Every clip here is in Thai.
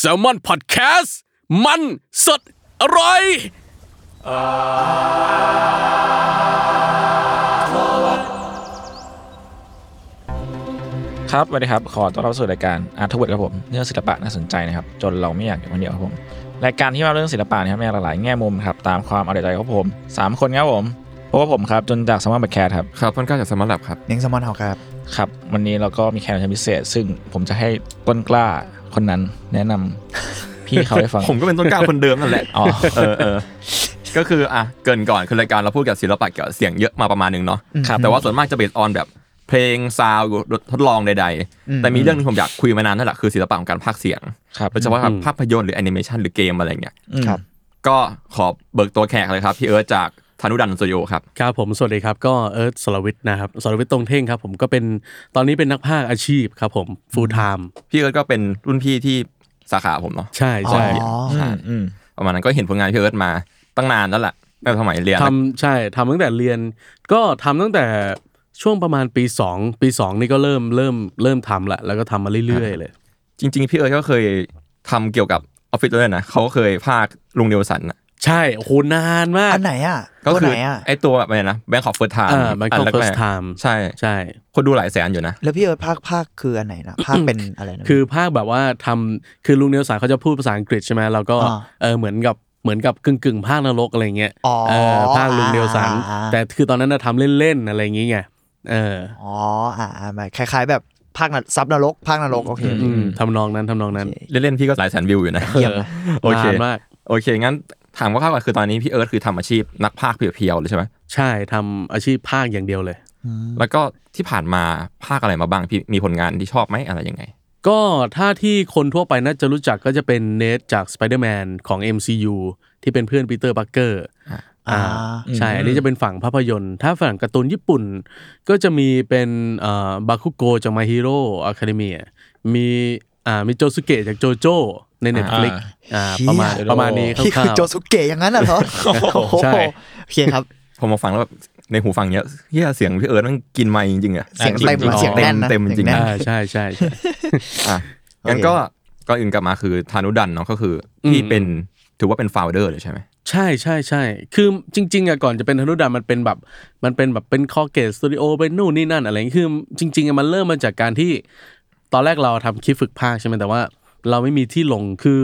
แซลมอนพอดแคสต์มันสดอร่อย ครับสวัสดีครับ ขอต้อนรับสู่รายการอาร์ทเวิร์ดครับผม เรื่องศิลปะน่าสนใจนะครับ จนเราไม่อยากอยู่คนเดียวครับผม รายการที่มาเรื่องศิลปะนะครับในหลากหลายแง่มุมครับ ตามความอร่อยใจของผมสามคนครับผม เพราะว่าผมครับ จนจากสมาร์ทแคร์ครับ ครับต้นกล้าจากสมาร์ทแลบครับ เน้งแซลมอนเฮาส์ครับ ครับ วันนี้เราก็มีแขกรับเชิญพิเศษ ซึ่งผมจะให้ต้นกล้าคนนั้นแนะนำพี่เขาให้ฟัง ผมก็เป็นต้นกล้าคนเดิมนั่นแหละ อ๋อ เออเออก็คืออะเกริ่นก่อนคือรายการเราพูดเกี่ยวกับศิลปะเกี่ยวกับเสียงเยอะมาประมาณหนึ่งเนาะครับแต่ว่าส่วนมากจะ based on แบบเพลง sound ทดลองใด ๆ แต่มีเรื่องหนึ่งผมอยากคุยมานานนั่นแหละคือศิลปะของการพากย์เสียงครับโดยเฉพาะภาพยนตร์หรือแอนิเมชันหรือเกมอะไรเงี้ย อืมครับก็ขอเบิกตัวแขกเลยครับ พี่เอิร์ธจาก ธนุดับสตูดิโอครับครับผมสวัสดีครับก็เอิร์ธสรวิทย์นะครับสรวิทย์ตรงเท่งครับผมก็เป็นตอนนี้เป็นนักพากย์อาชีพครับผม full time พี่เอิร์ธก็เป็นรุ่นพี่ที่สาขาผมเนาะใช่ใช่อ๋อใช่อืมประมาณนั้นก็เห็นผลงานพี่เอิร์ธมาตั้งนานแล้วแหละตั้งแต่สมัยเรียนทำใช่ทำตั้งแต่เรียน ก็ทำตั้งแต่ช่วงประมาณปี 2 ปี 2 นี่ก็เริ่มเริ่มเริ่มทำละแล้วก็ทำมาเรื่อยๆเลย จริง ๆ พี่เอิร์ธก็เคยทำเกี่ยวกับออฟฟิศด้วยนะเขาก็เคยพากย์ลุงเนลสันน่ะ ใช่โอ้โหนานมากอันไหนอะก็ตัวคืไหนอะไอ้ตัวอะไรนะ Bangkok First Time อ่า Bangkok First Time ใช่ใช่คนดูหลายแสนอยู่นะ แล้วพี่เอิร์ธพากย์พากย์คืออันไหนนะพากย์เป็นอะไรนะคือพากย์แบบว่าทำคือลุงเนลสันเขาจะพูดภาษาอังกฤษใช่ไหมเราก็อ่าเออเหมือนกับเหมือนกับกึ่งกึ่งๆพากย์นรกอะไรเงี้ยอ๋อเออพากย์ลุงเนลสันอ่าแต่คือตอนนั้นน่ะทำเล่นๆอะไรอย่างเงี้ยเอออ๋ออ่าอ่าแบบคล้ายๆแบบพากย์ซับนรกพากย์นรกโอเคอืมทำนองนั้นทำนองนั้น เล่นๆพี่ก็หลายแสนวิวอยู่นะเยี่ยมนะโอเคนานมากโอเคงั้น ถามว่าข้าวก่อนคือตอนนี้พี่เอิร์ธคือทำอาชีพนักพากย์ pure ๆเลยใช่ไหมใช่ทำอาชีพพากย์อย่างเดียวเลย แล้วก็ที่ผ่านมาพากย์อะไรมาบ้างพี่มีผลงานที่ชอบไหมอะไรยังไง ก็ถ้าที่คนทั่วไปน่าจะรู้จักก็จะเป็นเน็ดจาก Spider-Man ของ MCU ที่เป็นเพื่อนปีเตอร์พาร์คเกอร์อ่าใช่ อันนี้จะเป็นฝั่งภาพยนตร์ ถ้าฝั่งการ์ตูนญี่ปุ่น ก็จะมีเป็นเอ่อบาคุโกจาก My Hero Academia มี อ่ามีโจสุเกะจากโจโจใน Netflix อ่าประมาณเชี่ยประมาณนี้พี่คคือร่าวโจสุเกะอย่างนั้นน่ะเหรอโอ้โหใช่โอเคครับพอมาฟังแล้วแบบในหูฟังเนี้ยเฮียเสียงพี่เอิร์ธมันกินไมค์จริงๆอะเสียงเต็มจริๆเสียงแน่นนะเต็มๆจริงเสียงแน่ๆๆอ่าใช่ใช่ใช่อะงั้นก็ก็อื่นกลับมาคือธานุดันเนาะก็คือที่อืมเป็นถือว่าเป็น founder เลยใช่ไหมใช่ใช่ใช่ คือจริง ๆอะก่อนจะเป็นธนุดับมันเป็นแบบ มันเป็นแบบเป็นคอเกตสตูดิโอเป็นนู่นนี่นั่นอะไรอย่างงี้คือจริงๆอะมันเริ่มมาจากการที่ ตอนแรกเราทำคลิปฝึกพากย์ใช่ไหมแต่ว่า เราไม่มีที่ลงคือ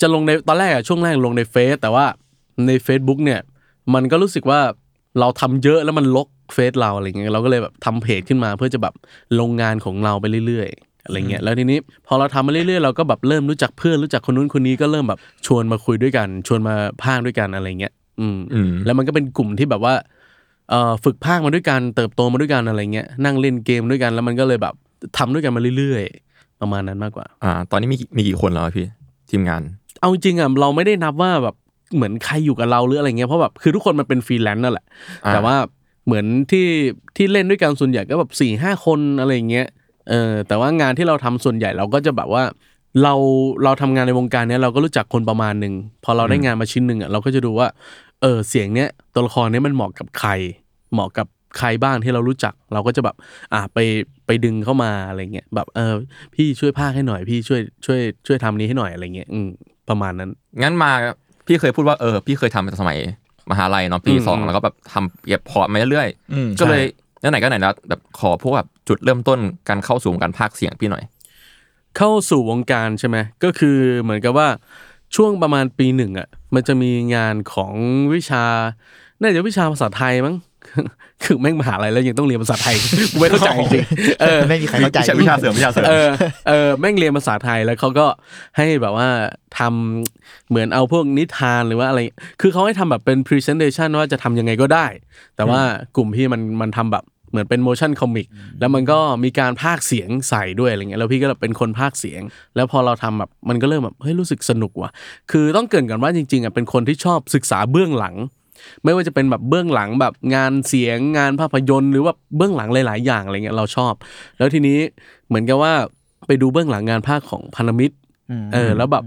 จะลงในตอนแรกอะช่วงแรกลงในเฟซแต่ว่าใน Facebook เนี่ยมันก็รู้สึกว่าเราทำเยอะแล้วมันรกเฟซเราอะไรเงี้ยเราก็เลยแบบทำเพจขึ้นมาเพื่อจะแบบลงงานของเราไปเรื่อยๆอะไรเงี้ยแล้วทีนี้พอเราทำมาเรื่อยๆเราก็แบบเริ่มรู้จักเพื่อนรู้จักคนนู้นคนนี้ก็เริ่มแบบชวนมาคุยด้วยกัน ชวนมาพากย์ด้วยกันอะไรเงี้ยอืมอืมแล้วมันก็เป็นกลุ่มที่แบบว่าเอ่อฝึกพากย์มาด้วยกันเติบโตมาด้วยกันอะไรเงี้ยนั่งเล่นเกมด้วยกันแล้วมันก็เลยแบบ ทำด้วยกันมาเรื่อยๆ ประมาณนั้นมากกว่า อ่า ตอนนี้มีกี่มีกี่คนแล้วอะพี่ทีมงาน เอาจริงๆอะเราไม่ได้นับว่าแบบเหมือนใครอยู่กับเราหรืออะไรเงี้ยเพราะแบบคือทุกคนมันเป็นฟรีแลนซ์นั่นแหละอ่าแต่ว่าเหมือนที่ที่เล่นด้วยกันส่วนใหญ่ก็แบบสี่ห้าคนอะไรเงี้ยเออแต่ว่างานที่เราทำส่วนใหญ่เราก็จะแบบว่าเราเราทำงานในวงการเนี้ยเราก็รู้จักคนประมาณหนึ่งพอเราได้งานมาชิ้นหนึ่งอะเราก็จะดูว่า เออเสียงเนี้ยตัวละครเนี้ยมันเหมาะกับใคร เหมาะกับ ใครบ้างที่เรารู้จัก เราก็จะแบบอ่าไปไปดึงเข้ามาอะไรเงี้ยแบบเออพี่ช่วยพากย์ให้หน่อยพี่ช่วยช่วยช่วยทำนี้ให้หน่อยอะไรเงี้ยอืมประมาณนั้น งั้นมาพี่เคยพูดว่าเออพี่เคยทำตั้งแต่สมัยมหาลัยเนาะปีอืมสองแล้วก็แบบทำเก็บพอร์ตมาเรื่อยอืมๆก็เลยไหนๆก็ไหนแล้วแบบขอพวกแบบจุดเริ่มต้นการเข้าสู่วงการพากย์เสียงพี่หน่อย เข้าสู่วงการใช่ไหมก็คือเหมือนกับว่าช่วงประมาณปีหนึ่งอะมันจะมีงานของวิชา น่าจะวิชาภาษาไทยมั้ง คือแม่งมหาลัยแล้วยังต้องเรียนภาษาไทยกูไม่เข้าใจจริงๆเออไม่มีใครเข้าใจวิชาวิชาเสริมวิชาเสริมเออเออแม่งเรียนภาษาไทยแล้วเขาก็ให้แบบว่าทำเหมือนเอาพวกนิทานหรือว่าอะไร คือเขาให้ทำแบบเป็น presentation ว่าจะทำยังไงก็ได้ แต่ว่ากลุ่มพี่มันมันทำแบบเหมือนเป็น motion comic แล้วมันก็มีการพากย์เสียงใส่ด้วยอะไรเงี้ยแล้วพี่ก็เป็นคนพากย์เสียง แล้วพอเราทำแบบมันก็เริ่มแบบเฮ้ยรู้สึกสนุกว่ะคือต้องเกรินกันว่าจริงๆอะเป็นคนที่ชอบศึกษาเบื้องหลัง ไม่ว่าจะเป็นแบบเบื้องหลังแบบงานเสียงงานภาพยนตร์ หรือว่าเบื้องหลังหลาย ๆ อย่างอะไรเงี้ยเราชอบ แล้วทีนี้เหมือนกับว่าไปดูเบื้องหลังงานภาคของพันธมิตรเออ แล้วแบบ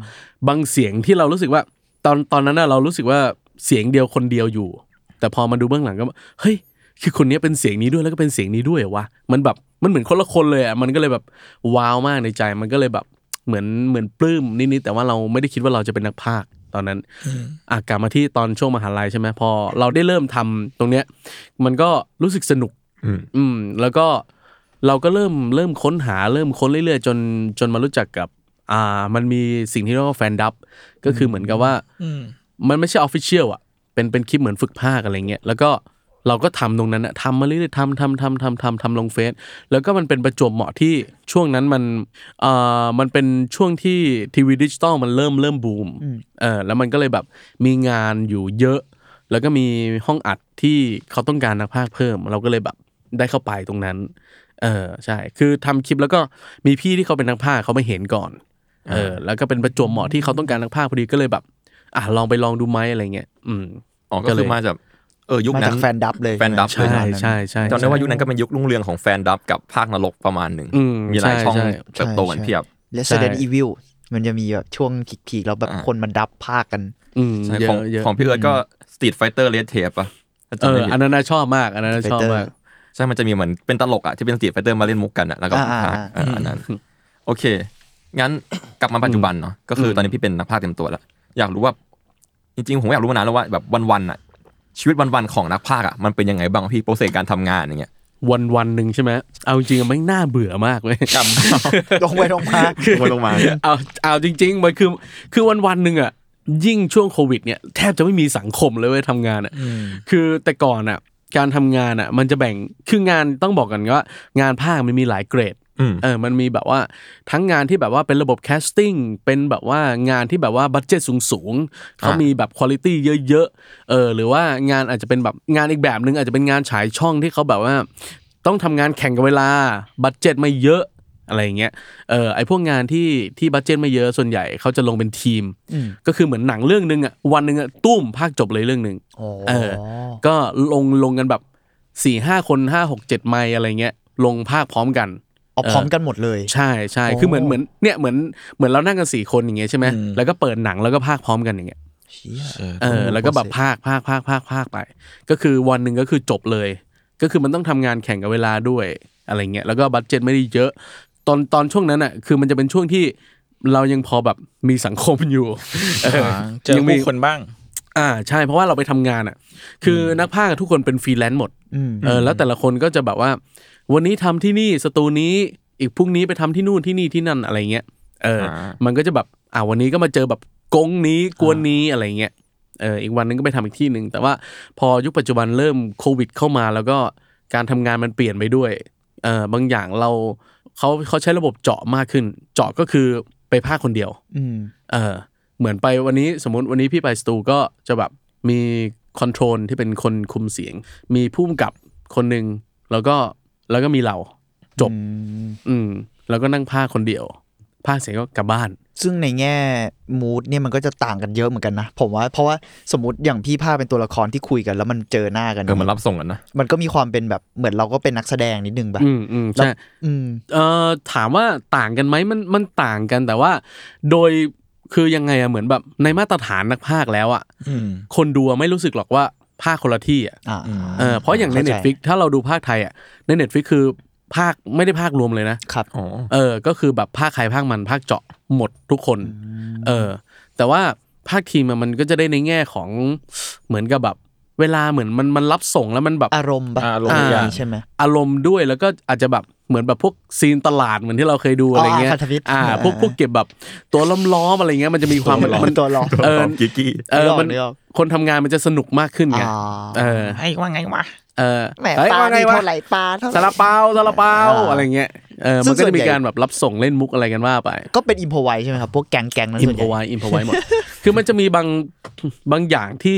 บางเสียงที่เรารู้สึกว่า ตอนตอนนั้นน่ะเรารู้สึกว่าเสียงเดียวคนเดียวอยู่ แต่พอมาดูเบื้องหลังก็แบบเฮ้ยคือคนนี้เป็นเสียงนี้ด้วยแล้วก็เป็นเสียงนี้ด้วยเหรอวะมันแบบมันเหมือนคนละคนเลยอะมันก็เลยแบบว้าวมากในใจ มันก็เลยแบบเหมือนเหมือนปลื้มนิดๆแต่ว่าเราไม่ได้คิดว่าเราจะเป็นนักพากย์ ตอนนั้นอะกลับมาที่ตอนช่วงมหาลัยใช่ไหมพอเราได้เริ่มทำตรงเนี้ย มันก็รู้สึกสนุกอืมอืมแล้วก็เราก็เริ่มเริ่มค้นหาเริ่มค้นเรื่อยๆ จนจนมารู้จักกับอ่ามันมีสิ่งที่เรียกว่า fandub ก็คือเหมือนกับว่ามันไม่ใช่ official อะเป็นเป็นคลิปเหมือนฝึกพากย์อะไรเงี้ยแล้วก็ เราก็ทำตรงนั้นอะทำมาเรื่อยๆทำทำทำทำทำทำลงเฟซแล้วก็มันเป็นประจวบเหมาะที่ช่วงนั้นมันเอ่อมันเป็นช่วงที่ทีวีดิจิตอลมันเริ่มเริ่มบูมเออแล้วมันก็เลยแบบมีงานอยู่เยอะ แล้วก็มีห้องอัดที่เขาต้องการนักพากย์เพิ่ม เราก็เลยแบบได้เข้าไปตรงนั้น เออใช่ คือทำคลิปแล้วก็มีพี่ที่เขาเป็นนักพากย์เขาไม่เห็นก่อน เออ แล้วก็เป็นประจวบเหมาะที่เขาต้องการนักพากย์พอดีก็เลยแบบ อะลองไปลองดูไหมอะไรเงี้ย อืมอ๋อก็ก็เลยคือมาจาก เออยุคมานั้จากนแฟนดับเลยแฟนดับใช่ไหมใช่ใช่ใช่จำได้ว่ายุคนั้นก็เป็นยุครุ่งเรืองของแฟนดับกับภาคนรกประมาณหนึ่งอืมมีหลายใช่ช่องใช่เติบโตกันเพียบ Resident ใช่ Evil มันจะมีแบบช่วงพีคๆแล้วแบบอ่าคนมาดับภาคกันอืมใช่เยของอะเยอะของพี่เอิร์ธก็ Street Fighter Red Tape ป่ะถ้าเอจำไม่อผิดอันนั้นน่ะชอบมากอันนั้นน่ะชอบ Fighter มากใช่มันจะมีเหมือนเป็นตลกอะที่เป็น Street Fighter มาเล่นมุกกันอะแล้วก็อ่าภาคอ่าเอออันนั้นโอเค งั้นกลับมาปัจจุบันเนาะก็คือตอนนี้พี่เป็นนักพากย์เต็มตัวแล้ว อยากรู้ว่า จริงๆ ผมอยากรู้มานานแล้วว่าแบบวันๆอะ ชีวิตวันๆของนักพากย์อะมันเป็นยังไงบ้างพี่โปรเซสการทำงานอย่างเงี้ยวันวันหนึ่งใช่ไหมเอาจริงๆมันน่าเบื่อมากเลยกรรมลงไปลงมาลงลงมาเอาเอาจริง ๆ มันคือคือวันวันหนึ่งอะยิ่งช่วงโควิดเนี่ยแทบจะไม่มีสังคมเลยเว้ยทำงานอะคือแต่ก่อนอะการทำงานอะมันจะแบ่งคืองานต้องบอกกันว่างานพากย์มันมีหลายเกรดอืม เออมันมีแบบว่าทั้งงานที่แบบว่าเป็นระบบ casting เป็นแบบว่างานที่แบบว่า budget สูงๆเขามีแบบคุณภาพเยอะๆเออหรือว่างานอาจจะเป็นแบบงานอีกแบบหนึ่งอาจจะเป็นงานฉายช่องที่เขาแบบว่า ต้องทำงานแข่งกับเวลา budget ไม่เยอะอะไรอย่างเงี้ย เออไอพวกงานที่ที่ budget ไม่เยอะส่วนใหญ่เขาจะลงเป็นทีม ก็คือเหมือนหนังเรื่องหนึ่งอะวันหนึ่งอะตู้มพากย์จบเลยเรื่องหนึ่งโอ้เออ ก็ลงลงกันแบบสี่ห้าคนห้าหกเจ็ดไมค์อะไรเงี้ยลงพากย์พร้อมกัน เอาพร้อมกันหมดเลย ใช่ใช่โอ้คือเหมือนเหมือนเนี่ยเหมือนเหมือนเรานั่งกันสี่คนอย่างเงี้ยใช่ไหมอืมแล้วก็เปิดหนังแล้วก็พากย์พร้อมกันอย่างเงี้ยเชี่ยเออแล้วก็แบบพากย์พากย์พากย์พากย์พากย์ไป ก็คือวันหนึ่งก็คือจบเลย ก็คือมันต้องทำงานแข่งกับเวลาด้วยอะไรเงี้ยแล้วก็ budget ไม่ได้เยอะตอนตอนช่วงนั้นอะคือมันจะเป็นช่วงที่เรายังพอแบบมีสังคมอยู่เออเจอยังมีผู้คนบ้างอ่าใช่เพราะว่าเราไปทำงานอะ คือนักพากย์ทุกคนเป็นฟรีแลนซ์หมดอืมเออแล้วแต่ละคนก็จะแบบว่า วันนี้ทำที่นี่สตูนี้อีกพรุ่งนี้ไปทำที่นู่นที่นี่ที่นั่นอะไรเงี้ยเอออามันก็จะแบบอ่าวันนี้ก็มาเจอแบบกงนี้กวนนี้อะไรเงี้ยเอออีกวันนึงก็ไปทำอีกที่หนึ่งแต่ว่าพอยุคปัจจุบันเริ่มโควิดเข้ามาแล้วก็การทำงานมันเปลี่ยนไปด้วยเออบางอย่างเราเขาเขาใช้ระบบเจาะมากขึ้น เจาะก็คือไปภาคคนเดียวอืมเออ เหมือนไปวันนี้สมมติวันนี้พี่ไปสตูก็จะแบบมีคอนโทรลที่เป็นคนคุมเสียง มีผู้กำกับคนหนึ่งแล้วก็ แล้วก็มีเราจบ อืม แล้วก็นั่งภาคคนเดียวภาคเสร็จก็กลับบ้าน ซึ่งในแง่มูดเนี่ยมันก็จะต่างกันเยอะเหมือนกันนะ ผมว่าเพราะว่าสมมติอย่างพี่ภาคเป็นตัวละครที่คุยกัน แล้วมันเจอหน้ากันเออมันรับส่งกันนะมันก็มีความเป็นแบบเหมือนเราก็เป็นนักแสดงนิดนึงแบบอืมอืมแล้วใช่อืมเอ่อถามว่าต่างกันไหมมันมันต่างกันแต่ว่า โดยคือยังไงอะเหมือนแบบในมาตรฐานนักภาคแล้วอะอืมคนดูอะไม่รู้สึกหรอกว่า ภาคคนละที่อะอ่าเออเพราะอย่างในข้ใจ Netflix ถ้าเราดูภาคไทยอะใน Netflix คือภาคไม่ได้ภาครวมเลยนะครับอ๋อเออ ก็คือแบบภาคใครภาคมันภาคเจาะหมดทุกคน เออ แต่ว่าภาคทีมอะมันก็จะได้ในแง่ของเหมือนกับแบบเวลาเหมือนมันมันรับส่งแล้วมันแบบอารมณ์ปะอารมณ์อ่าอย่างใช่ไหมอารมณ์ด้วยแล้วก็อาจจะแบบ เหมือนแบบพวกซีนตลาดเหมือนที่เราเคยดูอะไรเงี้ยอ๋อพันธมิตรอ่าอ่าพวกพวกเก็บแบบตัวล้อมๆอะไรเงี้ยมันจะมีความตัวล้อมมันตัวล้อมเออกิ๊กกี้เออมันนึกออกคนทำงานมันจะสนุกมากขึ้นไงอ๋อเออไอ้ว่าไงวะเออแหมเฮ้ยปลาว่าไงนี่วะเท่าไหร่ปลาเท่าไหร่ซาลาเปาซาลาเปาอ่าอะไรเงี้ยเออซึ่มันงก็ส่วจะนมีใหญ่การแบบรับส่งเล่นมุกอะไรกันว่าไป ก็เป็นอิมพอไวใช่ไหมครับพวกแก๊งแก๊งนั้นอิส่มวนพใหอไวญ่อิมพอไวหมดคือมันจะมีบางบางอย่างที่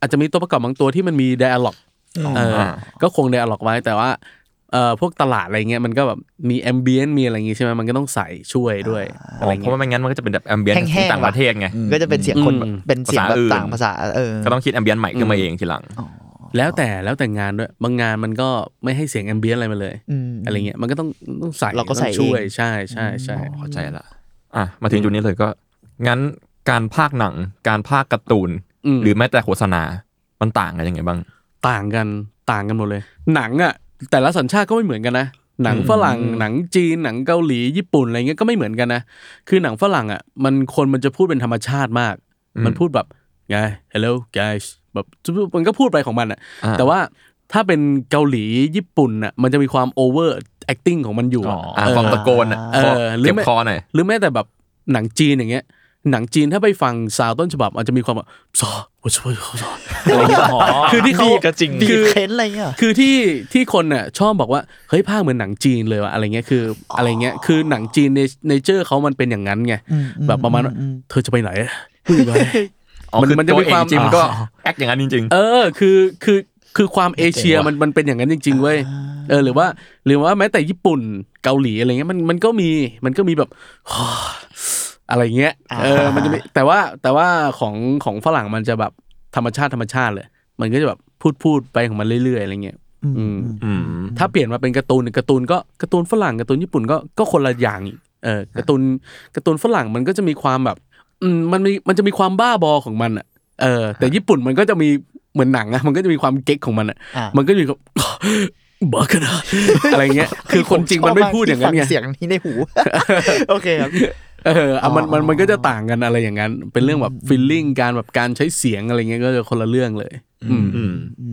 อาจจะมีตัวประกอบบางตัวที่มันมีไดอะล็อกเอออก็คงไดอะล็อกไว้แต่ว่า เอ่อพวกตลาดอะไรเงี้ยมันก็แบบมีแอมเบียนมีอะไรอย่างงี้ใช่ไหมมันก็ต้องใส่ช่วยด้วยอะอ๋ไรอเพเงี้ราะยว่าไม่งั้นมันก็จะเป็นแบบแอมเบียนแห้งๆ ต่างประเทศไง ก็จะเป็นเสียงคนอืม เป็นเสียงแบบภาษาอื่น ต่างภาษาเออ ก็ต้องคิดแอมเบียนใหม่ขึ้นมาเองทีหลัง แล้วแต่แล้วแต่งานด้วยบางงานมันก็ไม่ให้เสียงแอมเบียนอะไรมาเลยอืมอะไรเงี้ยมันก็ต้องต้องใส่เราก็ใส่ต้องช่วยเอง ใช่ใช่ใช่ เข้าใจละอะมาถึงจุดนี้เลยก็ งั้นการภาคหนัง การภาคการ์ตูนมหรือแม้แต่โฆษณา มันต่างกันยังไงบ้าง ต่างกันต่างกันหมดเลย หนังอะ แต่ละสัญชาติก็ไม่เหมือนกันนะหนังฝรั่งหนังจีนหนังเกาหลีญี่ปุ่นอะไรเงี้ยก็ไม่เหมือนกันนะคือหนังฝรั่งอะมันคนมันจะพูดเป็นธรรมชาติมากอืมมันพูดแบบไง hello guys แบบมันก็พูดไปของมันอะอ่าแต่ว่าถ้าเป็นเกาหลีญี่ปุ่นอะมันจะมีความ over acting ของมันอยู่อะอะเออความตะโกนอะเออหรือเจ็บไม่คอหน่อยหรือแม้แต่แบบหนังจีนอย่างเงี้ย หนังจีนถ้าไปฟังซาวด์ต้นฉบับมันจะมีความแบบซอ我ช่วยเขาซออะไรเงี้ยคือที่เขาดีก็จริงบีคืบอเค้นอะไรเงี้ยคือที่ที่คนน่ะชอบบอกว่าเฮ้ยภาคเหมือนหนังจีนเลยว่ะอะไรเงี้ยคืออะไรเงี้ยคือหนังจีนในในเจอร์เขามันเป็นอย่างนั้นไงอืมอืมแบบประมาณว่าอืมเธอจะไปไหนพูดอย่างไรอ๋อมันคือมันจะตัวมีเอคงวามจริงๆมันก็แอคอย่างนั้นจริงเออคือคือคือความเอเชียมันมันเป็นอย่างนั้นจริงๆเว้ยเออหรือว่าหรือว่าแม้แต่ญี่ปุ่นเกาหลีอะไรเงี้ยมันมันก็มีมันก็มีแบบ อะไรเงี้ยเออมันจะมีแต่ว่าแต่ว่าของของฝรั่งมันจะแบบธรรมชาติธรรมชาติเลย มันก็จะแบบพูดพูดไปของมันเรื่อยๆอะไรเงี้ยอืมๆอืมถ้าเปลี่ยนมาเป็นการ์ตูนการ์ตูนก็การ์ตูนฝรั่งการ์ตูนญี่ปุ่นก็ก็คนละอย่างอีกเออการ์ตูนการ์ตูนฝรั่งมันก็จะมีความแบบอืมมันมีมันจะมีความบ้าบอของมันอะเออ แต่ญี่ปุ่นมันก็จะมีเหมือนหนังอะมันก็จะมีความเก๊กของมันอะอ่ามันก็จะมีความบ้ากันนะอะไรเงี้ย คือคนจริงมันไม่พูดอย่างนั้นไงฟัเสียงนี้ในหู โอเคครับ เอออะมันมันมันก็จะต่างกันอะไรอย่างนั้น เป็นเรื่องแบบฟีลลิ่งการแบบการใช้เสียงอะไรเงี้ยก็จะคนละเรื่องเลย อืมอื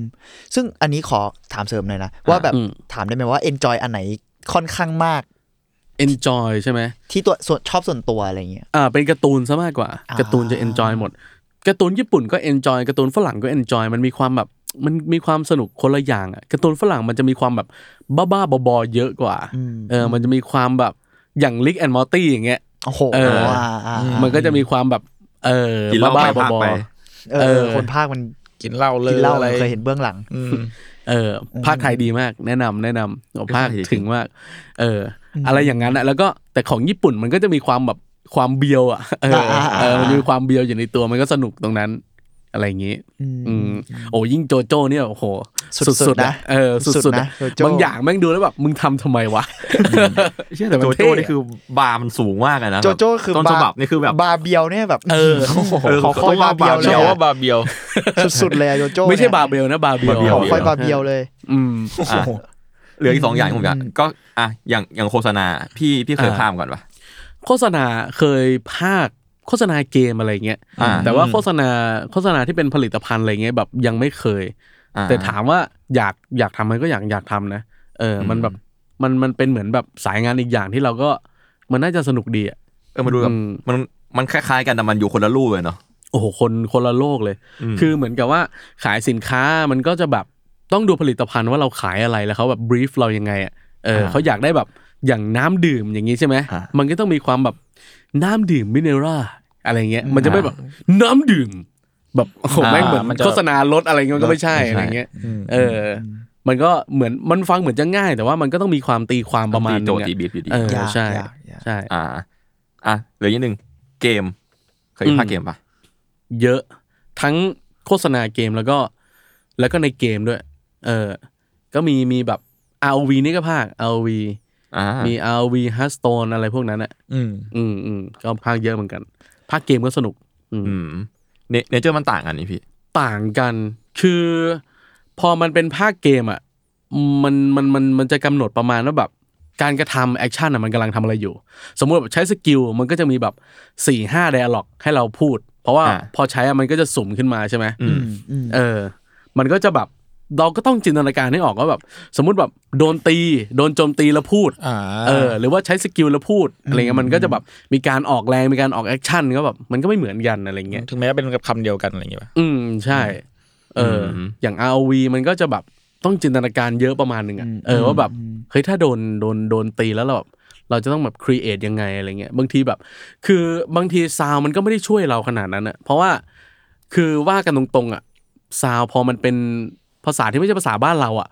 มซึ่งอันนี้ขอถามเสริมหน่อยนะ ว่าแบบอืมถามได้ไหมว่า enjoy อันไหนค่อนข้างมาก enjoy ใช่ไหมที่ตัวส่วนชอบส่วนตัวอะไรเงี้ยอ่าเป็นการ์ตูนซะมากกว่าอ่าการ์ตูนจะ enjoy หมดการ์ตูนญี่ปุ่นก็ enjoy การ์ตูนฝรั่งก็ enjoy มันมีความแบบมันมีความสนุกคนละอย่างอะการ์ตูนฝรั่งมันจะมีความแบบบ้าๆบอๆเยอะกว่าเออมันจะมีความแบบอย่าง Rick and Morty อย่างเงี้ย โอ้โหเอออ่าอ่ามันก็จะมีความแบบ เออกินเหล้าบ้าไปๆพากบอไป เอเออ อ คนภาคมันกินเหล้าเลยกินเหล้าอะไรเคยเห็นเบื้องหลัง อืม เออภาคไทยดีมาก แนะนำแนะนำภาคภาคไทยดีถึงมากเออ อะไรอย่างนั้นอะแล้วก็แต่ของญี่ปุ่นมันก็จะมีความแบบความเบียวอะเอออ่าอ่าเออมันมีความเบียวอยู่ในตัวมันก็สนุกตรงนั้น อะไรอย่างงี้ อืมโอ้ยิ่งโจโจ้เนี่ยโอ้โห สุดๆสุดๆนะเออสุสุดดๆๆนะนะโจโจ้บางอย่างแม่งดูแล้วแบบมึงทำทำไมวะเชื่อแต่มันโจเท่โจ้นี่คือบาร์มันสูงมากเลยนะโจโจ้คือต้นฉบับนี่คือแบบบาร์เบียวเนี่ยแบบ เออเออขอคอยบาร์เบียวเลเชื่ยออะว่าบาเบียว สุดๆเลยอะโจโจ้ไม่ใช่นี่ยบาร์เบลนะบาร์เบลบาร์เบลขอคอยบาร์เบียวเลย อืมอะเหลืออีกสองอย่างที่ผมอยากก็อะอย่างอย่างโฆษณาพี่พี่เคยอ่าภาพก่อนปะโฆษณาเคยภาค โฆษณาเกมอะไรเงี้ยอ่าแต่ว่าโฆษณาโฆษณาที่เป็นผลิตภัณฑ์อะไรเงี้ยแบบยังไม่เคยอ่แต่ถามว่าอยากอยากทำมันก็อยากอยากทำนะเออมันแบบมันมันเป็นเหมือนแบบสายงานอีกอย่างที่เราก็มันน่าจะสนุกดีอะเออมาดูแบบอืมมันมันคล้ายๆกันแต่มันอยู่คนละรูปเลยเนาะโอ้โหคนคนละโลกเลยอืมคือเหมือนกับว่าขายสินค้ามันก็จะแบบต้องดูผลิตภัณฑ์ว่าเราขายอะไรแล้วเขาแบบบรีฟเรายังไงอะเออเขาอยากได้แบบอย่างน้ำดื่มอย่างนี้ใช่ไหมอ่ามันก็ต้องมีความแบบ น้ำดื่มมิเนร่าอะไรเงี้ยมันจะไม่แบบน้ำดื่ม แบบโอ้โหอ่าแม่งเหมือนมันจะโฆษณารถอะไรเงี้ยมันก็ไม่ใช่ไม่ใช่อะไรเงี้ยเออ มันก็เหมือนมันฟังเหมือนจะง่าย แต่ว่ามันก็ต้องมีความตีความประมาณตีนึโจงทย์อะตีบีบอยู่ดีเออยากใช่ยากยากใช่อ่าอะเหลือนิดนึงเกม เคยอืมภาคเกมปะเยอะทั้งโฆษณาเกมแล้วก็ แล้วก็ในเกมด้วย เออ ก็มีมีแบบ ROV นี่ก็ภาค ROV อ่ามี ROV Hearthstone อะไรพวกนั้นอะอืมอืมอืมก็ภาคเยอะเหมือนกัน พากย์เกมก็สนุก อืมอืมเน nature มันต่างกันนี่พี่ ต่างกัน คือพอมันเป็นพากย์เกมอะ มันมันมันมันจะกำหนดประมาณว่าแบบ การกระทำ action อะมันกำลังทำอะไรอยู่ สมมติแบบใช้ skill มันก็จะมีแบบสี่ห้า dialogue ให้เราพูด เพราะว่าอ่า พอใช้อะมันก็จะสุ่มขึ้นมาใช่ไหม อืมอืมเออ มันก็จะแบบ เราก็ต้องจินตนาการให้ออกว่าแบบ สมมุติแบบโดนตี โดนโจมตีแล้วพูดอ่าเออ หรือว่าใช้ skill แล้วพูดอะไรเงี้ยมันก็จะแบบมีการออกแรงมีการออก action ก็แบบมันก็ไม่เหมือนกันอะไรเงี้ยถึงแม้เป็นกับคำเดียวกันอะไรอย่างเงี้ยป่ะอืมใช่ เอออมอย่าง ROV มันก็จะแบบต้องจินตนาการเยอะประมาณหนึ่งอะอืมเออว่าแบบเฮ้ยถ้าโดนโดนโดนตีแล้วเราแบบเราจะต้องแบบ create ยังไงอะไรเงี้ยบางทีแบบ คือบางทีซาวมันก็ไม่ได้ช่วยเราขนาดนั้นอะเพราะว่าคือว่ากันตรงๆอะซาวพอมันเป็น ภาษาที่ไม่ใช่ภาษาบ้านเราอะ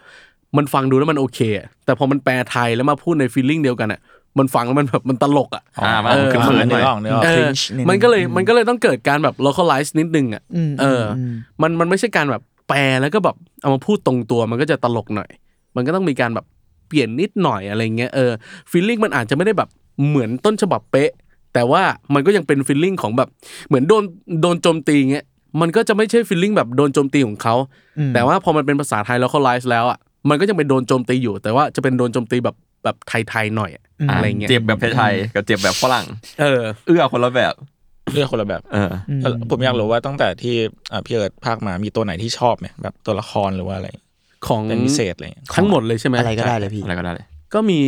มันฟังดูแล้วมันโอเคอะแต่พอมันแปลไทยแล้วมาพูดใน feeling เดียวกันอะมันฟังแล้วมันแบบมันตลกอะอ่ามันเออเขินๆหน่อกยออกนึกออกเออ cringe นิดนึงมันก็เลยมันก็เลยต้องเกิดการแบบ localize นิดนึงอะอืมเอออมมันมันไม่ใช่การแบบแปลแล้วก็แบบเอามาพูดตรงตัวมันก็จะตลกหน่อย มันก็ต้องมีการแบบเปลี่ยนนิดหน่อยอะไรเงี้ยเออ feeling มันอาจจะไม่ได้แบบเหมือนต้นฉบับเป๊ะ แต่ว่ามันก็ยังเป็น feeling ของแบบเหมือนโดนโดนโจมตีเงี้ย มันก็จะไม่ใช่ฟีลลิ่งแบบโดนโจมตีของเขาอืมแต่ว่าพอมันเป็นภาษาไทย localize แล้วอะมันก็ยังเป็นโดนโจมตีอยู่ แต่ว่าจะเป็นโดนโจมตีแบบแบบไทยๆหน่อยอะอืมอะไรเงี้ยเจ็บแบบไทยๆกับเจ็บแบบฝรั่ง เออ เอื้อคนละแบบเรื่องคนละแบบเอออืมเออผมอยากรู้ว่าตั้งแต่ที่อ่าพี่เอิร์ดภาคมามีตัวไหนที่ชอบไหมแบบตัวละครหรือว่าอะไร ของเป็นพิเศษอะไรอย่างเงี้ยทั้งหมดเลยใช่ไหมอะไรก็ได้เลยพี่อะไรก็ได้เลย ก็มี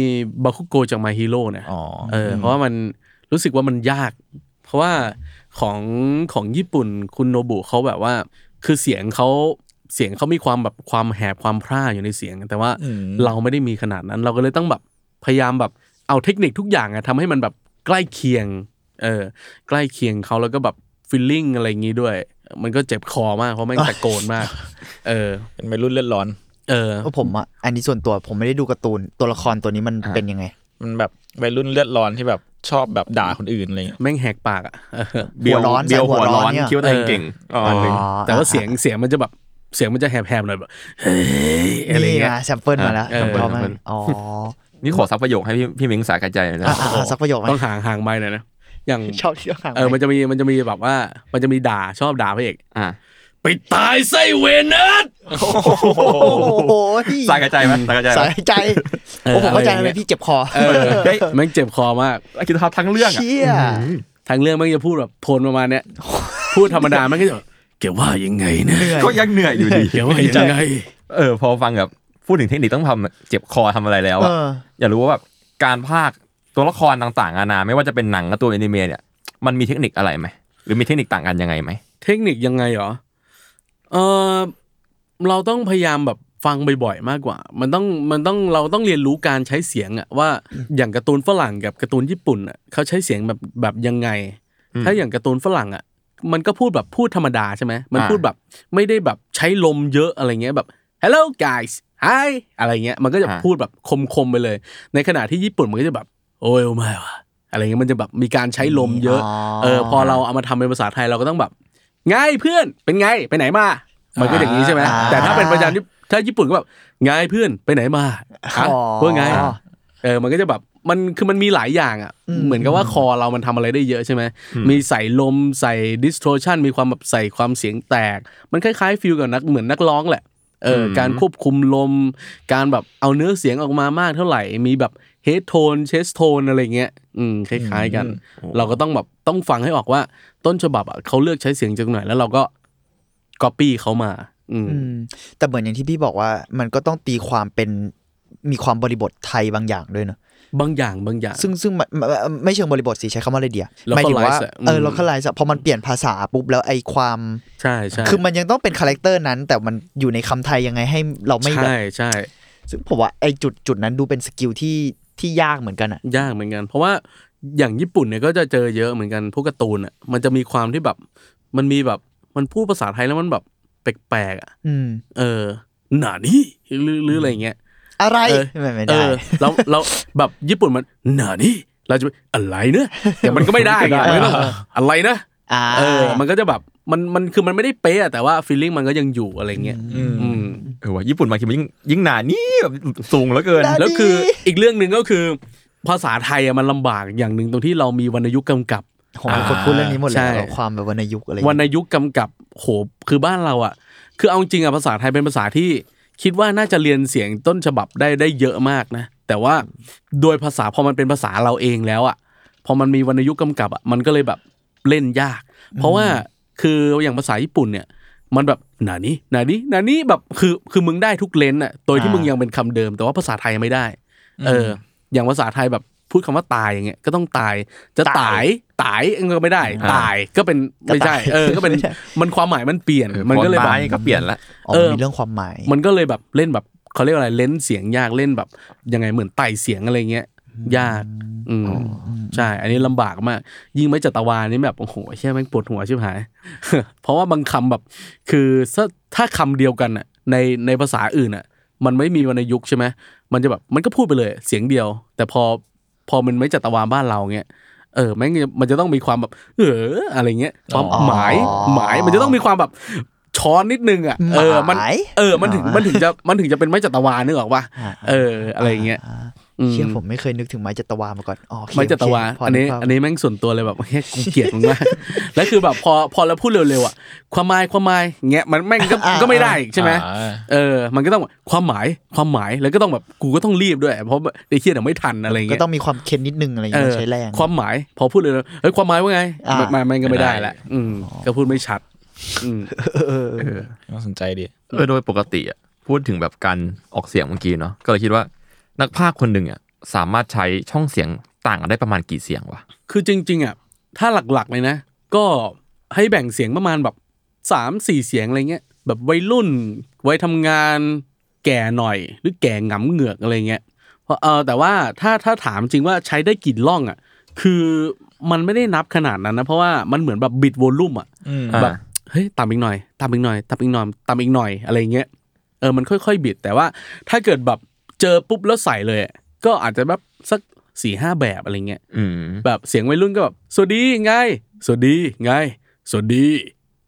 บาคุโกจากมาฮีโร่เนี่ยอ๋อเออเพราะว่ามันรู้สึกว่ามันยาก เพราะว่า ของของญี่ปุ่นคุณโนบุเขาแบบว่า คือเสียงเขาเสียงเขามีความแบบความแหบความพร่าอยู่ในเสียง แต่ว่าอืมเราไม่ได้มีขนาดนั้น เราก็เลยต้องแบบพยายามแบบเอาเทคนิคทุกอย่างอะทำให้มันแบบใกล้เคียงเออใกล้เคียงเขาแล้วก็แบบฟีลลิ่งอะไรอย่างงี้ด้วย มันก็เจ็บคอมากเพราะแม่งตะโกนมาก เออ เป็นวัยรุ่นเลือดร้อน เออเพราะผมอะอันนี้ส่วนตัวผมไม่ได้ดูการ์ตูนตัวละครตัวนี้มันอ่าเป็นยังไง มันแบบวัยรุ่นเลือดร้อนที่แบบชอบแบบด่าคนอื่นอะไรอย่างเงี้ยแม่งแหกปากอะเออเบียวหัวร้อนเบียวใส่หัหัววร้ร้ออนนเนี่ยคิดว่าตัวเองเก่งอ๋ออันหนึ่งแต่ว่าเสียงเสียงมันจะแบบเสียงมันจะแหบๆหน่อยแบบเฮ้ยอะไรนี่เงี้ยนะแซมเปิลมาแล้วเออชอบไหมแซมเปิลอ๋อนี่ขอซักประโยคให้พี่พี่มิงสาแก่ใจหน่อยนะอะอะอะสักประโยคไหมต้องห่างห่างไปหน่อยนะอย่างชอบที่ต้องห่างเออมันจะมีมันจะมีแบบว่ามันจะมีด่าชอบด่าพระเอกอ่า ไปตายไส้เวนเนิร์ดโอ้โหสาแก่ใจไหมสาแก่ใจไหม สายใจเออโอ้ผมเข้าใจอะไรอย่างเงี้เลยยพี่เจ็บคอเออเฮ้ยแม่งเจ็บคอมากคิดภาพทั้งเรื่องอะเชี่ยทางเรื่องแม่งจะพูดแบบโทนประมาณเนี้ยพูดธรรมดาแม่งก็จะแบบแกว่ายังไงนะก็ยังเหนื่อยอยู่ดี แกว่ายังไง เออ พอฟังแบบพูดถึงเทคนิคต้องทำเจ็บคอทำอะไรแล้วเออะอ อยากรู้ว่าแบบการพากย์ตัวละครต่างๆนานาไม่ว่าจะเป็นหนังกับตัวแอนิเมะเนี่ยมันมีเทคนิคอะไรไหมหรือมีเทคนิคต่างกันยังไงไหม เทคนิคยังไงเหรอ เออเราต้องพยายามแบบฟังบ่อยๆมากกว่า มันต้องมันต้องเราต้องเรียนรู้การใช้เสียงอะว่าอย่างการ์ตูนฝรั่งกับการ์ตูนญี่ปุ่นอะเขาใช้เสียงแบบแบบยังไงอืมถ้าอย่างการ์ตูนฝรั่งอะมันก็พูดแบบพูดธรรมดาใช่ไหมมันอ่าพูดแบบไม่ได้แบบใช้ลมเยอะอะไรเงี้ยแบบ hello guys hi อะไรเงี้ยมันก็จะพูดแบบคมๆไปเลย ในขณะที่ญี่ปุ่นมันก็จะแบบโอ้ยโอ้ไม่วะอะไรเงี้ยมันจะแบบมีการใช้ลมเยอะอ๋อเออพอเราเอามาทำเป็นภาษาไทยเราก็ต้องแบบไงเพื่อนเป็นไงไปไหนมา มันก็อย่างนี้ใช่ไหมอ่าแต่ถ้าเป็นประจาญี่ถ้าญี่ปุ่นก็แบบไงเพื่อนไปไหนมาฮะอ๋อว่าไงเออมันก็จะแบบมันคือมันมีหลายอย่างอะอืมเหมือนกับว่าคอเรามันทำอะไรได้เยอะใช่ไหมมีใส่ลมใส่ distortion มีความแบบใส่ความเสียงแตก มันคล้ายๆฟิลกับนักเหมือนนักร้องแหละเอออมการควบคุมลม การแบบเอาเนื้อเสียงออกมามากเท่าไหร่ มีแบบ head tone chest tone อะไรเงี้ยอืมคล้าย ๆ กัน เราก็ต้องแบบต้องฟังให้ออกว่าต้นฉบับอะเขาเลือกใช้เสียงจากไหนแล้วเราก็ ก๊อปปี้เขามา อืม อืมแต่เหมือนอย่างที่พี่บอกว่า มันก็ต้องตีความเป็นมีความบริบทไทยบางอย่างด้วยเนอะบางอย่างบางอย่าง ซึ่งซึ่งมันไม่ไม่เชิงบริบทสิใช้คำว่าอะไรเดีย Localize หมายถึงว่าอะเอออืมเราคลายพอมันเปลี่ยนภาษาปุ๊บแล้วไอ้ความ ใช่ใช่คือมันยังต้องเป็น character นั้น แต่มันอยู่ในคำไทยยังไงให้เราไม่แบบใช่ใช่ ซึ่งผมว่าไอ้จุดจุดนั้นดูเป็น skill ที่ที่ยากเหมือนกันอะ ยากเหมือนกัน เพราะว่าอย่างญี่ปุ่นเนี่ยก็จะเจอเยอะเหมือนกันพวกการ์ตูนอะมันจะมีความที่แบบมันมีแบบ มันพูดภาษาไทยแล้วมันแบบแปลกๆอะอืมเออ หนานี่หรือหรืออะไรเงี้ยอะไรเออไม่ไม่เอได้เออแล้วแล้วแบบญี่ปุ่นมันหนานี่เราจะไปอะไรเนอะแต่มันก็ไม่ได้ไงมันก็ต้องอะไรนะอ่าเออ มันก็จะแบบมันมันคือมันไม่ได้เป๊ะอะแต่ว่าฟีลลิ่งมันก็ยังอยู่อะไรเงี้ยอืมอืมเออว่ะญี่ปุ่นบางทีมันยิ่งยิ่งหนานี่แบบสูงเหลือเกินได้แล้วคืออีกเรื่องหนึ่งก็คือ ภาษาไทยอะมันลำบากอย่างหนึ่งตรงที่เรามีวรรณยุกต์กำกับ ผมเป็นคนพูดเรื่องนี้หมดเลใช่ยความแบบวรรณยุกต์อะไรวรรณยุกต์กำกับโหคือบ้านเราอะ คือเอาจริงอะภาษาไทยเป็นภาษาที่คิดว่าน่าจะเรียนเสียงต้นฉบับได้ได้เยอะมากนะ แต่ว่าโดยภาษาพอมันเป็นภาษาเราเองแล้วอะพอมันมีวรรณยุกต์กำกับอะมันก็เลยแบบเล่นยาก เพราะว่าคืออย่างภาษาญี่ปุ่นเนี่ย มันแบบหนานี้หนานี้หนานี้แบบคือคือมึงได้ทุกเลนส์อะโดยที่อ่ามึมึงยังเป็นคำเดิม แต่ว่าภาษาไทยไม่ได้ เออ อย่างภาษาไทยแบบ พูดคำว่าตายอย่างเงี้ยก็ต้องตายจะตายตายเองก็ไม่ได้อ่าตายก็เป็นไม่ใช่ เออก็เป็นไม่ใช่มันความหมายมันเปลี่ยนเออมันก็เลยพอแบบตายก็เปลี่ยนละอ๋อเออมีเรื่องความหมาย มันก็เลยแบบเล่นแบบเขาเรียกว่าอะไรเล่นเสียงยากเล่นแบบยังไงเหมือนไต่เสียงอะไรเงี้ยยาก อืมใช่ อันนี้ลำบากมาก ยิ่งไม่จัตวานี่แบบโอ้โหแค่แม่งปวดหัวชิบหาย เพราะว่าบางคำแบบ คือถ้าถ้าคำเดียวกันอะ ในในภาษาอื่นอะ มันไม่มีวรรณยุกต์ใช่ไหมมันจะแบบมันก็พูดไปเลย เสียงเดียว แต่พอ พอมันไม่จัตวาบ้านเราเงี้ยเออแม่งมันจะต้องมีความแบบ เอออะไรเงี้ยความอ๋อหมายหมายมันจะต้องมีความแบบช้อนนิดนึงอะเออมันหมายเออมันถึงมันถึงจะมันถึงจะเป็นไม้จัตวานึกออกปะอ่าเอออะไรเงี้ยาอืม เชื่อผมไม่เคยนึกถึงไม้จัตวามาก่อนอ๋อโอเคไม้จัตวาโเคพอันนี้กภาพอันนี้แม่งส่วนตัวเลยแบบเฮ้ยกูเกลียดมึงมากแล้วคือแบบพอพอเราพูดเร็วๆอะความหมายความหมายเงี้ยมันแม่งก็ก็ไม่ได้อีกใช่ไหมอ่าเออ มันก็ต้องแบบความหมายความหมายแล้วก็ต้องแบบกูก็ต้องรีบด้วย เพราะไอ้เคียเดี๋ยวไม่ทันอะไรก็เงี้ยต้องมีความเค็นนิดนึงอะไรอย่างเอเงี้อยใช้แรงความหมาย พอพูดเลยเฮ้ยความหมายว่าไงอ่ามันมันก็ไม่ได้ละอืมก็พูดไม่ชัดอืมเออเออน่าสนใจดีเออโดยปกติอะพูดถึงแบบการออกเสียงเมื่อกี้เนาะก็เลยคิดว่า นักพากย์คนหนึ่งอะสามารถใช้ช่องเสียงต่างกันได้ประมาณกี่เสียงวะคือจริง ๆอะถ้าหลักๆเลยนะ ก็ให้แบ่งเสียงประมาณแบบสามสี่เสียงอะไรเงี้ยแบบวัยรุ่นวัยทำงานแก่หน่อย หรือแก่หงำเหงือกอะไรเงี้ยเพราะเออแต่ว่าถ้าถ้าถามจริงว่าใช้ได้กี่ล่องอะคือมันไม่ได้นับขนาดนั้นนะเพราะว่ามันเหมือนแบบบิดวอลลุ่มอะอืมอ่าแบบเฮ้ยต่ำอีกหน่อยต่ำอีกหน่อยต่ำอีกหน่อยต่ำอีกหน่อยอะไรเงี้ยเออมันค่อยๆบิดแต่ว่าถ้าเกิดแบบ เจอปุ๊บแล้วใส่เลยอะก็อาจจะแบบสักสี่ห้าแบบอะไรเงี้ยอืมแบบเสียงวัยรุ่นก็แบบสวัสดีไงสวัสดีไงสวัสดี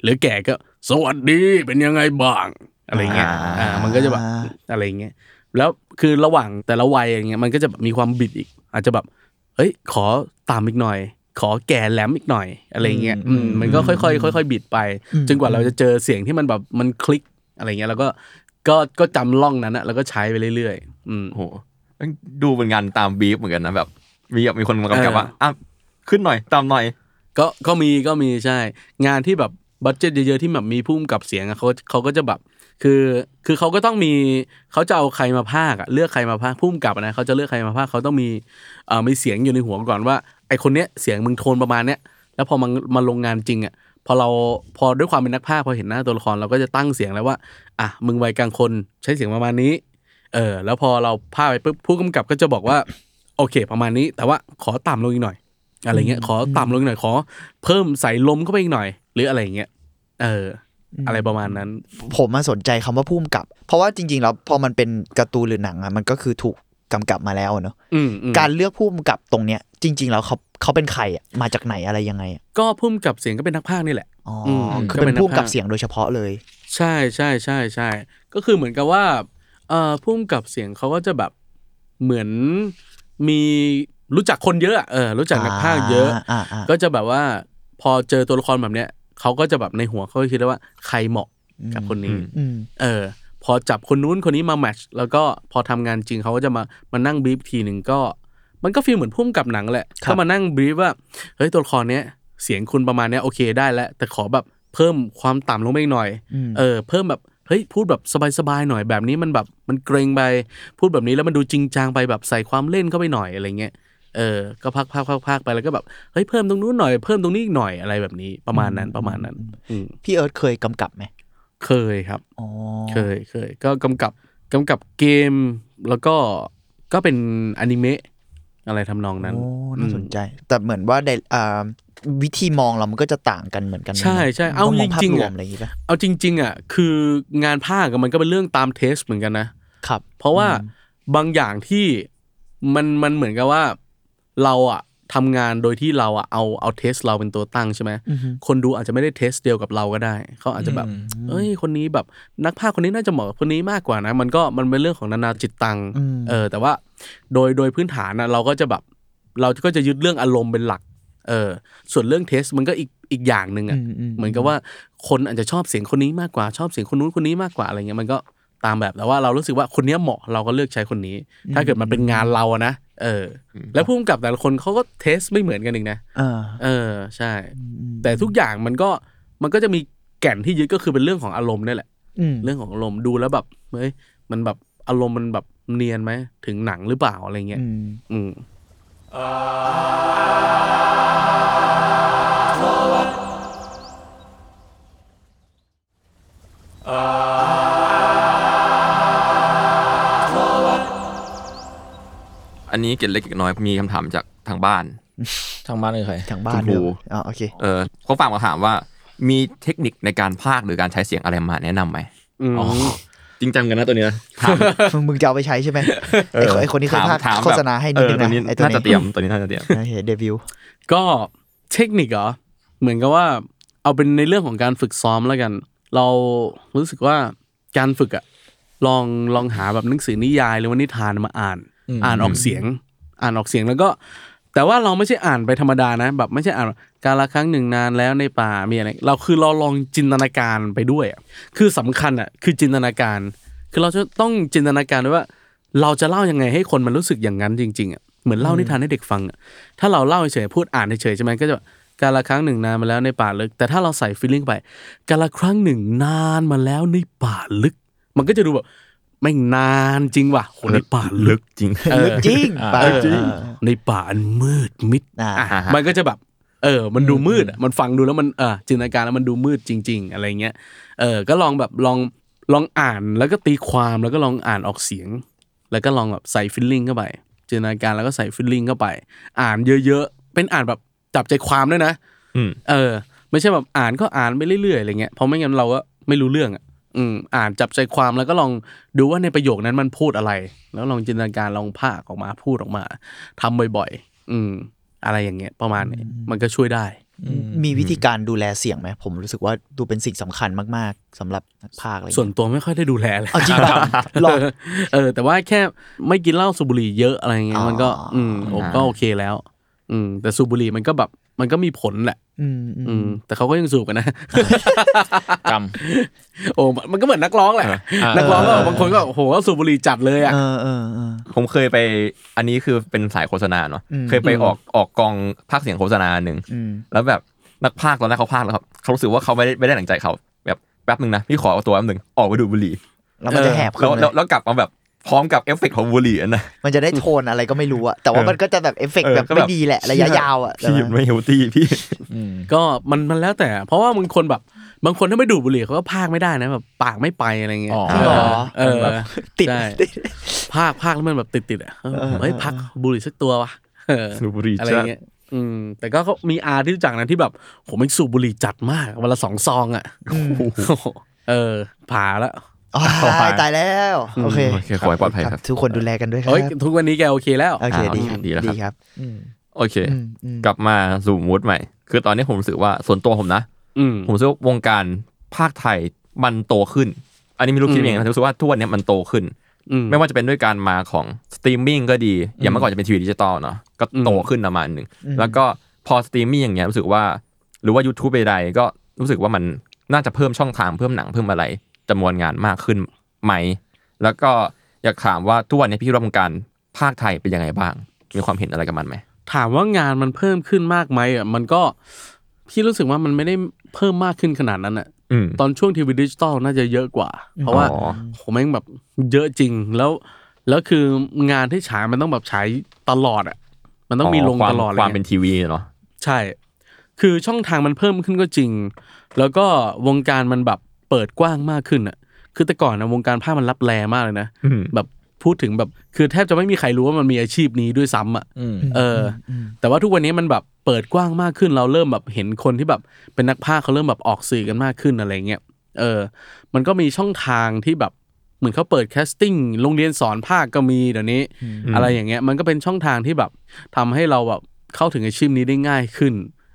หรือแก่ก็ สวัสดีเป็นยังไงบ้างอะไรเงี้ยอ่าอ่ามันก็จะแบบอะไรเงี้ยแล้วคือระหว่างแต่ละวัยอย่างเงี้ยมันก็จะแบบมีความบิดอีก อาจจะแบบเฮ้ย ขอตามอีกหน่อย ขอแก่แหลมอีกหน่อยอะไรเงี้ยอืมมันก็ค่อยๆค่อยๆบิดไป จนกว่าเราจะเจอเสียงที่มันแบบมันคลิกอะไรเงี้ยแล้วก็ ก็ก็จำล่องนั้นอะแล้วก็ใช้ไปเรื่อยๆ อืมโอ้โหแม่งดูเป็นงานตามบีฟเหมือนกันนะแบบ มีแบบมีคนมากำกับว่าเอออ่อะขึ้นหน่อยตามหน่อย ก็ก็มีก็มีใช่ งานที่แบบ budget เยอะๆที่แบบมีผู้กำกับเสียงอะเขาเขาก็จะแบบ คือคือเขาก็ต้องมีเขาจะเอาใครมาพากย์อะเลือกใครมาพากย์ผู้กำกับอะนะเขาจะเลือกใครมาพากย์เขาต้องมีเอ่อมีเสียงอยู่ในหัวก่อนว่า ไอ้คนเนี้ยเสียงมึงโทนประมาณเนี้ยแล้วพอมันมาลงงานจริงอะ พอเราพอด้วยความเป็นนักพากย์พอเห็นหน้าตัวละครเราก็จะตั้งเสียงแล้วว่าอะมึงวัยกลางคนใช้เสียงประมาณนี้ เออ แล้วพอเราพากย์ไปปุ๊บผู้กำกับก็จะบอกว่า โอเค ประมาณนี้ แต่ว่าขอต่ำลงอีกหน่อย อะไรเงี้ยขอต่ำลงอีกหน่อยขอ เพิ่มใส่ลมเข้าไปอีกหน่อย หรืออะไรเงี้ยเออ อะไรประมาณนั้น ผมมาสนใจคำว่าพุ่มกับ เพราะว่าจริง ๆ แล้วพอมันเป็นการ์ตูนหรือหนังอะมันก็คือถูกกำกับมาแล้วอะเนอะอืมอืมการเลือกพุ่มกับตรงเนี้ย จริง ๆ แล้วเขาเขาเป็นใครอะมาจากไหนอะไรยังไงอะก็พุ่มกับเสียงก็เป็นนักพากย์นี่แหละ อ๋ออมคือก็เป็เป็นนนักพุ่มกับพากย์เสียงโดยเฉพาะเลย ใช่ใช่ใช่ใช่ก็คือเหมือนกับว่าเอ่อพุ่มกับเสียงเขาก็จะแบบเหมือนมีรู้จักคนเยอะอะเออรู้จักนักพากย์เยอะ อ่าอ่าก็จะแบบว่าพอเจอตัวละครแบบเนี้ยเขาก็จะแบบในหัวเขาก็คิดได้ว่าใครเหมาะกับคนนี้ อืม เออ พอจับคนนู้นคนนี้มาแมทช์แล้วก็พอทำงานจริงเขาก็จะมามานั่งบีฟทีหนึ่งก็ มันก็ฟีลเหมือนพุ่มกับหนังแหละครับก็มานั่งบีฟว่าเฮ้ยตัวละครเนี้ยเสียงคุณประมาณเนี้ยโอเคได้แล้ว แต่ขอแบบเพิ่มความต่ำลงไปอีกหน่อยมเออเพิ่มแบบเฮ้ยพูดแบบสบายๆหน่อยแบบนี้มันแบบมันเกรงไปพูดแบบนี้แล้วมันดูจริงจังไปแบบใส่ความเล่นเข้าไปหน่อยอะไรเงี้ยเออ ก็พักพักพักพักไปแล้วก็แบบเฮ้ยเพิ่มตรงนู้นหน่อยเพิ่มตรงนี้อีกหน่อยอะไรแบบนี้ประมาณนั้นประมาณนั้นอืมพี่เอิร์ธเคยกำกับไหมเคยครับอ๋อเคยเคย ก็กำกับกำกับเกมแล้วก็ก็เป็นอนิเมะ อะไรทำนองนั้น โอ้น่าสนใจ แต่เหมือนว่าได้อ่าวิธีมองเรามันก็จะต่างกันเหมือนกันนะใช่ใช่เอาจริงๆอะต้องภาพรวมอะไรอย่างงี้ป่ะ เอาจริง ๆอะคืองานพากย์อะมันก็เป็นเรื่องตาม taste เหมือนกันนะ ครับ เพราะว่าบางอย่างที่มันมันเหมือนกับว่าเราอะ ทำงานโดยที่เราอะเอาเอา taste เราเป็นตัวตั้งใช่ไหมอือฮึคนดูอาจจะไม่ได้ taste เดียวกับเราก็ได้ เขาอาจจะแบบ เอ้ย คนนี้แบบนักพากย์คนนี้น่าจะเหมาะกับคนนี้มากกว่านะ มันก็มันเป็นเรื่องของนานาจิตตังอืมเออ แต่ว่าโดยโดยพื้นฐานนะเราก็จะแบบ เราก็จะยึดเรื่องอารมณ์เป็นหลัก เออ ส่วนเรื่องเทสมันก็อีกอีกอย่างหนึ่งอะอืมอืมเหมือนกับว่าคนอาจจะชอบเสียงคนนี้มากกว่าชอบเสียงคนนู้นคนนี้มากกว่าอะไรเงี้ยมันก็ตามแบบแต่ว่าเรารู้สึกว่าคนเนี้ยเหมาะเราก็เลือกใช้คนนี้ ถ้าเกิดมันเป็นงานเราอะนะ เอออ แล้วผู้กำกับแต่ละคนเขาก็เทสไม่เหมือนกันอีกนะอ่าเออ ใช่ แต่ทุกอย่างมันก็มันก็จะมีแก่นที่ยึดก็คือเป็นเรื่องของอารมณ์นี่แหละอืมเรื่องของอารมณ์ดูแล้วแบบเฮ้ยมันแบบอารมณ์มันแบบเนียนไหมถึงหนังหรือเปล่าอะไรเงี้ยอืมอืม อันนี้เกร็ดเล็กเกร็ดน้อยมีคำถามจากทางบ้าน ทางบ้านคือใครทางบ้านคุณครูเนอะอ๋อโอเค เออเขาฝากมาถามว่า มีเทคนิคในการพากย์หรือการใช้เสียงอะไรมาแนะนำไหมอืมจริงจังกันนะตัวนี้นะถาม มึงมึงจะเอาไปใช้ใช่ไหมไอ้คนไอ้คนที่เคยถามพากย์ถามโฆษณาให้นิดนึงเออตัวนะนี้ไอ้ตัวน่าจะนี้เตรียมตัวนี้น่าจะเตรียมนะเห็นเดบิวต์ก็เทคนิคเหรอ เหมือนกับว่าเอาเป็นในเรื่องของการฝึกซ้อมแล้วกัน เรารู้สึกว่าการฝึกอะลองลองหาแบบหนังสือนิยายหรือว่านิทานมาอ่าน อ่านออกเสียง อ่านออกเสียงแล้วก็ แต่ว่าเราไม่ใช่อ่านไปธรรมดานะ แบบไม่ใช่อ่านการละครั้งหนึ่งนานแล้วในป่ามีอะไรเราคือเราลองจินตนาการไปด้วยอะคือสำคัญอะคือจินตนาการ คือเราจะต้องจินตนาการด้วยว่า เราจะเล่ายังไงให้คนมันรู้สึกอย่างนั้นจริงๆอะเหมือนเล่านิทานให้เด็กฟังอะถ้าเราเล่าเฉยๆพูดอ่านเฉยๆใช่ไหมก็จะการละครั้งหนึ่งนานมาแล้วในป่าลึก แต่ถ้าเราใส่ฟีลลิ่งไป การละครั้งหนึ่งนานมาแล้วในป่าลึก มันก็จะดูแบบ ไม่งนานจริงว่ะโหในป่าลึกจริงเออลึกจริงป่ะเออจริง ในป่าอันมืดมิดอ่าอะอ่าฮะมันก็จะแบบ เออ มันดูมืดอะมันฟังดูแล้วมันเออจินตนาการแล้วมันดูมืดจริง ๆ อะไรเงี้ยเออ ก็ลองแบบลองลองอ่านแล้วก็ตีความแล้วก็ลองอ่านออกเสียง แล้วก็ลองแบบใส่ feeling เข้าไปจินตนาการแล้วก็ใส่ feeling เข้าไป อ่านเยอะๆเป็นอ่านแบบจับใจความด้วยนะอืมเออ ไม่ใช่แบบอ่านก็อ่านไปเรื่อยๆอะไรเงี้ยเพราะไม่งั้นเราก็ไม่รู้เรื่องอะ อืมอ่านจับใจความแล้วก็ลองดูว่าในประโยคนั้นมันพูดอะไร แล้วลองจินตนาการลองภาคออกมาพูดออกมาทำบ่อย ๆ อืม อะไรอย่างเงี้ย ประมาณนี้มันก็ช่วยได้ มีวิธีการดูแลเสียงไหมผมรู้สึกว่าดูเป็นสิ่งสำคัญมากๆสำหรับนักพากย์อะไรส่วนเงี้ยตัวไม่ค่อยได้ดูแลเลยเอาจริงป่ะหรอเออเออ แต่ว่าแค่ไม่กินเหล้าสูบบุหรี่เยอะอะไรเงี้ยอ๋อมันก็ อืมโอ้ก็โอเคแล้ว อืม แต่สูบบุหรี่มันก็แบบมันก็มีผลแหละ อืมอืมอืมแต่เขาก็ยังสูบกันนะกรรมโอ้มันก็เหมือนนักร้องแหละนักร้องก็บางคนก็โอ้โหสูบบุหรี่จัดเลยอะเออเออเออผมเคยไป อันนี้คือเป็นสายโฆษณาเนาะอืมเคยไปออกออกกองพากย์เสียงโฆษณาหนึ่งอืมแล้วแบบนักพากย์ตอนแรกเขาพากย์แล้วครับเขารู้สึกว่าเขาไม่ได้ไม่ได้ดั่งใจเขาแบบแป๊บหนึ่งนะพี่ขอเอาตัวแป๊บหนึ่งออกไปดูดบุหรี่แล้วมันจะแหบแล้วขึ้นเลแล้วแล้วกลับมาแบบ พร้อมกับเอฟเฟกต์ของบุหรี่อันนะมันจะได้โทนอะไรก็ไม่รู้อะแต่ว่ามันก็จะแบบเอฟเฟกต์เออแบบก็แบบไม่ดีแหละระยะยาวอะแต่พี่ว่าไม่ healthy พี่ก็มันมันแล้วแต่ เพราะว่าบางคนแบบบางคนถ้าไม่ดูดบุหรี่เขาก็พากย์ไม่ได้นะแบบปากไม่ไปอะไรเงี้ยอ๋อจริงเหรอเออติดใช่พากย์พากย์แล้วมันแบบติดติดๆอะเออเออเฮ้ยพักบุหรี่สักตัววะเออสูบบุหรี่อะไรจัดเงี้ยอืมแต่ก็มีอาที่รู้จักนะที่แบบโหมันสูบบุหรี่จัดมากวันละสองซองอะเออผ่าแล้วอ๋อ ตายตายแล้ว โอเคโอเคขอให้ปลอดภัยครับ ทุกคนดูแลกันด้วยครับเฮ้ยทุกวันนี้แกโอเคแล้ว โอเคอ่าดีโอเคดีแล้วครับดีครับโอเคอืมอืมกลับมาสู่ mood ใหม่ คือตอนนี้ผมรู้สึกว่าส่วนตัวผมนะอืมผมรู้สึกว่าวงการพากย์ไทยมันโตขึ้น อันนี้ไม่รู้คิดยังไงนะรู้สึกว่าทุกวันนี้มันโตขึ้นอืมไม่ว่าจะเป็นด้วยการมาของสตรีมมิ่งก็ดี อย่างเมื่อก่อนจะเป็นทีวีดิจิตอลเนาะ ก็โตขึ้นประมาณหนึ่ง แล้วก็พอสตรีมมิ่งอย่างเงี้ยรู้สึกว่า หรือว่า YouTube ใดๆก็รู้สึกว่ามันน่าจะเพิ่มช่องทางเพิ่มหนังเพิ่มอะไร จำนวนงานมากขึ้นไหม แล้วก็อยากถามว่าทุกวันนี้พี่คิดว่าวงการภาคไทยเป็นยังไงบ้าง มีความเห็นอะไรกับมันไหม ถามว่างานมันเพิ่มขึ้นมากไหมอะมันก็พี่รู้สึกว่ามันไม่ได้เพิ่มมากขึ้นขนาดนั้นอะอืมตอนช่วงทีวีดิจิตอลน่าจะเยอะกว่า เพราะว่าอ๋อโหแม่งแบบเยอะจริงแล้วแล้วคืองานที่ฉายมันต้องแบบฉายตลอดอะ มันต้องมีลงความตลอดเลยความเป็นทีวีเนาะใช่ คือช่องทางมันเพิ่มขึ้นก็จริง แล้วก็วงการมันแบบ เปิดกว้างมากขึ้นอะ คือแต่ก่อนนะวงการพากย์มันลับแลมากเลยนะอืมแบบพูดถึงแบบคือแทบจะไม่มีใครรู้ว่ามันมีอาชีพนี้ด้วยซ้ำอะอืมเอออ แต่ว่าทุกวันนี้มันแบบเปิดกว้างมากขึ้น เราเริ่มแบบเห็นคนที่แบบเป็นนักพากย์เขาเริ่มแบบออกสื่อกันมากขึ้นอะไรเงี้ยเออ มันก็มีช่องทางที่แบบเหมือนเขาเปิด casting โรงเรียนสอนพากย์ก็มีเดี๋ยวนี้ อะไรอย่างเงี้ย มันก็เป็นช่องทางที่แบบทำให้เราแบบเข้าถึงอาชีพนี้ได้ง่ายขึ้น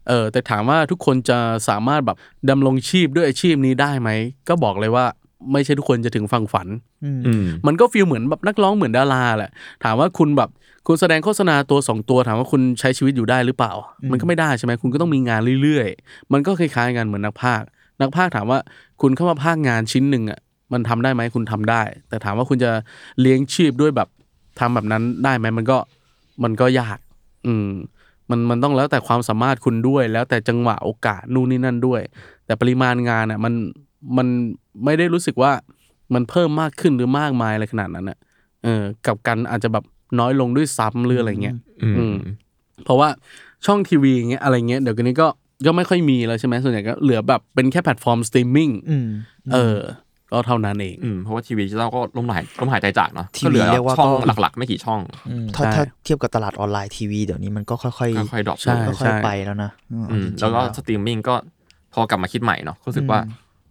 เออแต่ถามว่าทุกคนจะสามารถแบบดำรงชีพด้วยอาชีพนี้ได้ไหม ก็บอกเลยว่าไม่ใช่ทุกคนจะถึงฟังฝันอืมมันก็ฟีลเหมือนแบบนักร้องเหมือนดาราแหละ ถามว่าคุณแบบคุณแสดงโฆษณาตัวสองตัว ถามว่าคุณใช้ชีวิตอยู่ได้หรือเปล่า มันก็ไม่ได้ใช่ไหมคุณก็ต้องมีงานเรื่อยๆ มันก็คล้ายๆกันเหมือนนักพากย์นักพากย์ถามว่าคุณเข้ามาพากย์งานชิ้นหนึ่งอะมันทำได้ไหมคุณทำได้ แต่ถามว่าคุณจะเลี้ยงชีพด้วยแบบทำแบบนั้นได้ไหมมันก็มันก็ยาก อืม มันมันต้องแล้วแต่ความสามารถคุณด้วย แล้วแต่จังหวะโอกาสนู่นนี่นั่นด้วย แต่ปริมาณงานอะมันมันไม่ได้รู้สึกว่ามันเพิ่มมากขึ้นหรือมากมายอะไรขนาดนั้นอะเออกลับกันอาจจะแบบน้อยลงด้วยซ้ำหรืออะไรเงี้ยอืมอืมเพราะว่าช่องทีวีอย่างเงี้ยอะไรเงี้ยเดี๋ยวกันนี้ก็ก็ไม่ค่อยมีแล้วใช่ไหมส่วนใหญ่ก็เหลือแบบเป็นแค่ platform streaming อืมเออ ก็เท่านั้นเองอืมเพราะว่าทีวีดิจิตอลก็ล้มหายล้มหายตายจากเนาะทีวีก็เหลือเรียกว่าช่องก็ หลักๆ ไม่กี่ช่องถ้าใช่ ถ้าเทียบกับตลาดออนไลน์ทีวีเดี๋ยวนี้มันก็ค่อยๆค่อยๆ drop ใช่ลงค่อยๆไปแล้วนะอืมอืมจริงๆแล้วก็สตรีมมิ่งก็พอกลับมาคิดใหม่เนาะก็รู้สึกว่า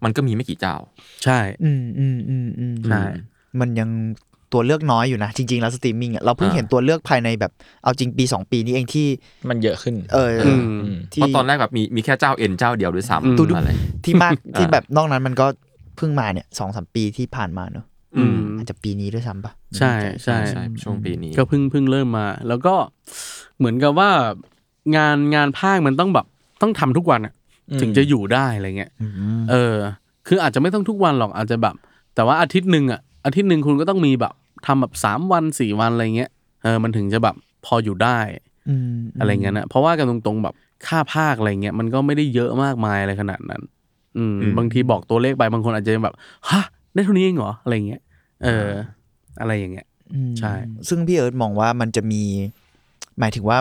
มันก็มีไม่กี่เจ้า ใช่ อืมอืมอืมอืมใช่ มันยังตัวเลือกน้อยอยู่นะ จริง ๆ แล้วสตรีมมิ่งอะเราเพิ่งอ่าเห็นตัวเลือกภายในแบบเอาจริงปี 2 ปีนี้เองที่ มันเยอะขึ้นเออออืมอืม ที่ เพราะตอนแรกแบบมีมีแค่เจ้าเอ็นเจ้าเดียวด้วยอืม ซ้ำตูดูอะไร ที่มากที่แบบนอกนั้นมันก็เพิ่งมาเนี่ยสองสามปีที่ผ่านมาเนอะอืมอาจจะปีนี้ด้วยซ้ำปะใช่ใช่ใช่ช่วงปีนี้ ก็เพิ่งเพิ่งเริ่มมา แล้วก็เหมือนกับว่างานงานภาคมันต้องแบบต้องทำทุกวันอะอืมถึงจะอยู่ได้อะไรเงี้ยอืมเออ คืออาจจะไม่ต้องทุกวันหรอกอาจจะแบบ แต่ว่าอาทิตย์หนึ่งอะอาทิตย์หนึ่งคุณก็ต้องมีแบบทำแบบสามวันสี่วันอะไรเงี้ยเออมันถึงจะแบบพออยู่ได้อืมอะไรเงี้ยนะเพราะว่ากันตรงๆแบบค่าพากย์อะไรเงี้ยมันก็ไม่ได้เยอะมากมายอะไรขนาดนั้น อืมอืมบางทีบอกตัวเลขไปบางคนอาจจะแบบฮะได้เท่านี้เองเหรออะไรเงี้ยเออ อะไรอย่างเงี้ยอืมใช่ ซึ่งพี่เอิร์ธมองว่ามันจะมี หมายถึงว่า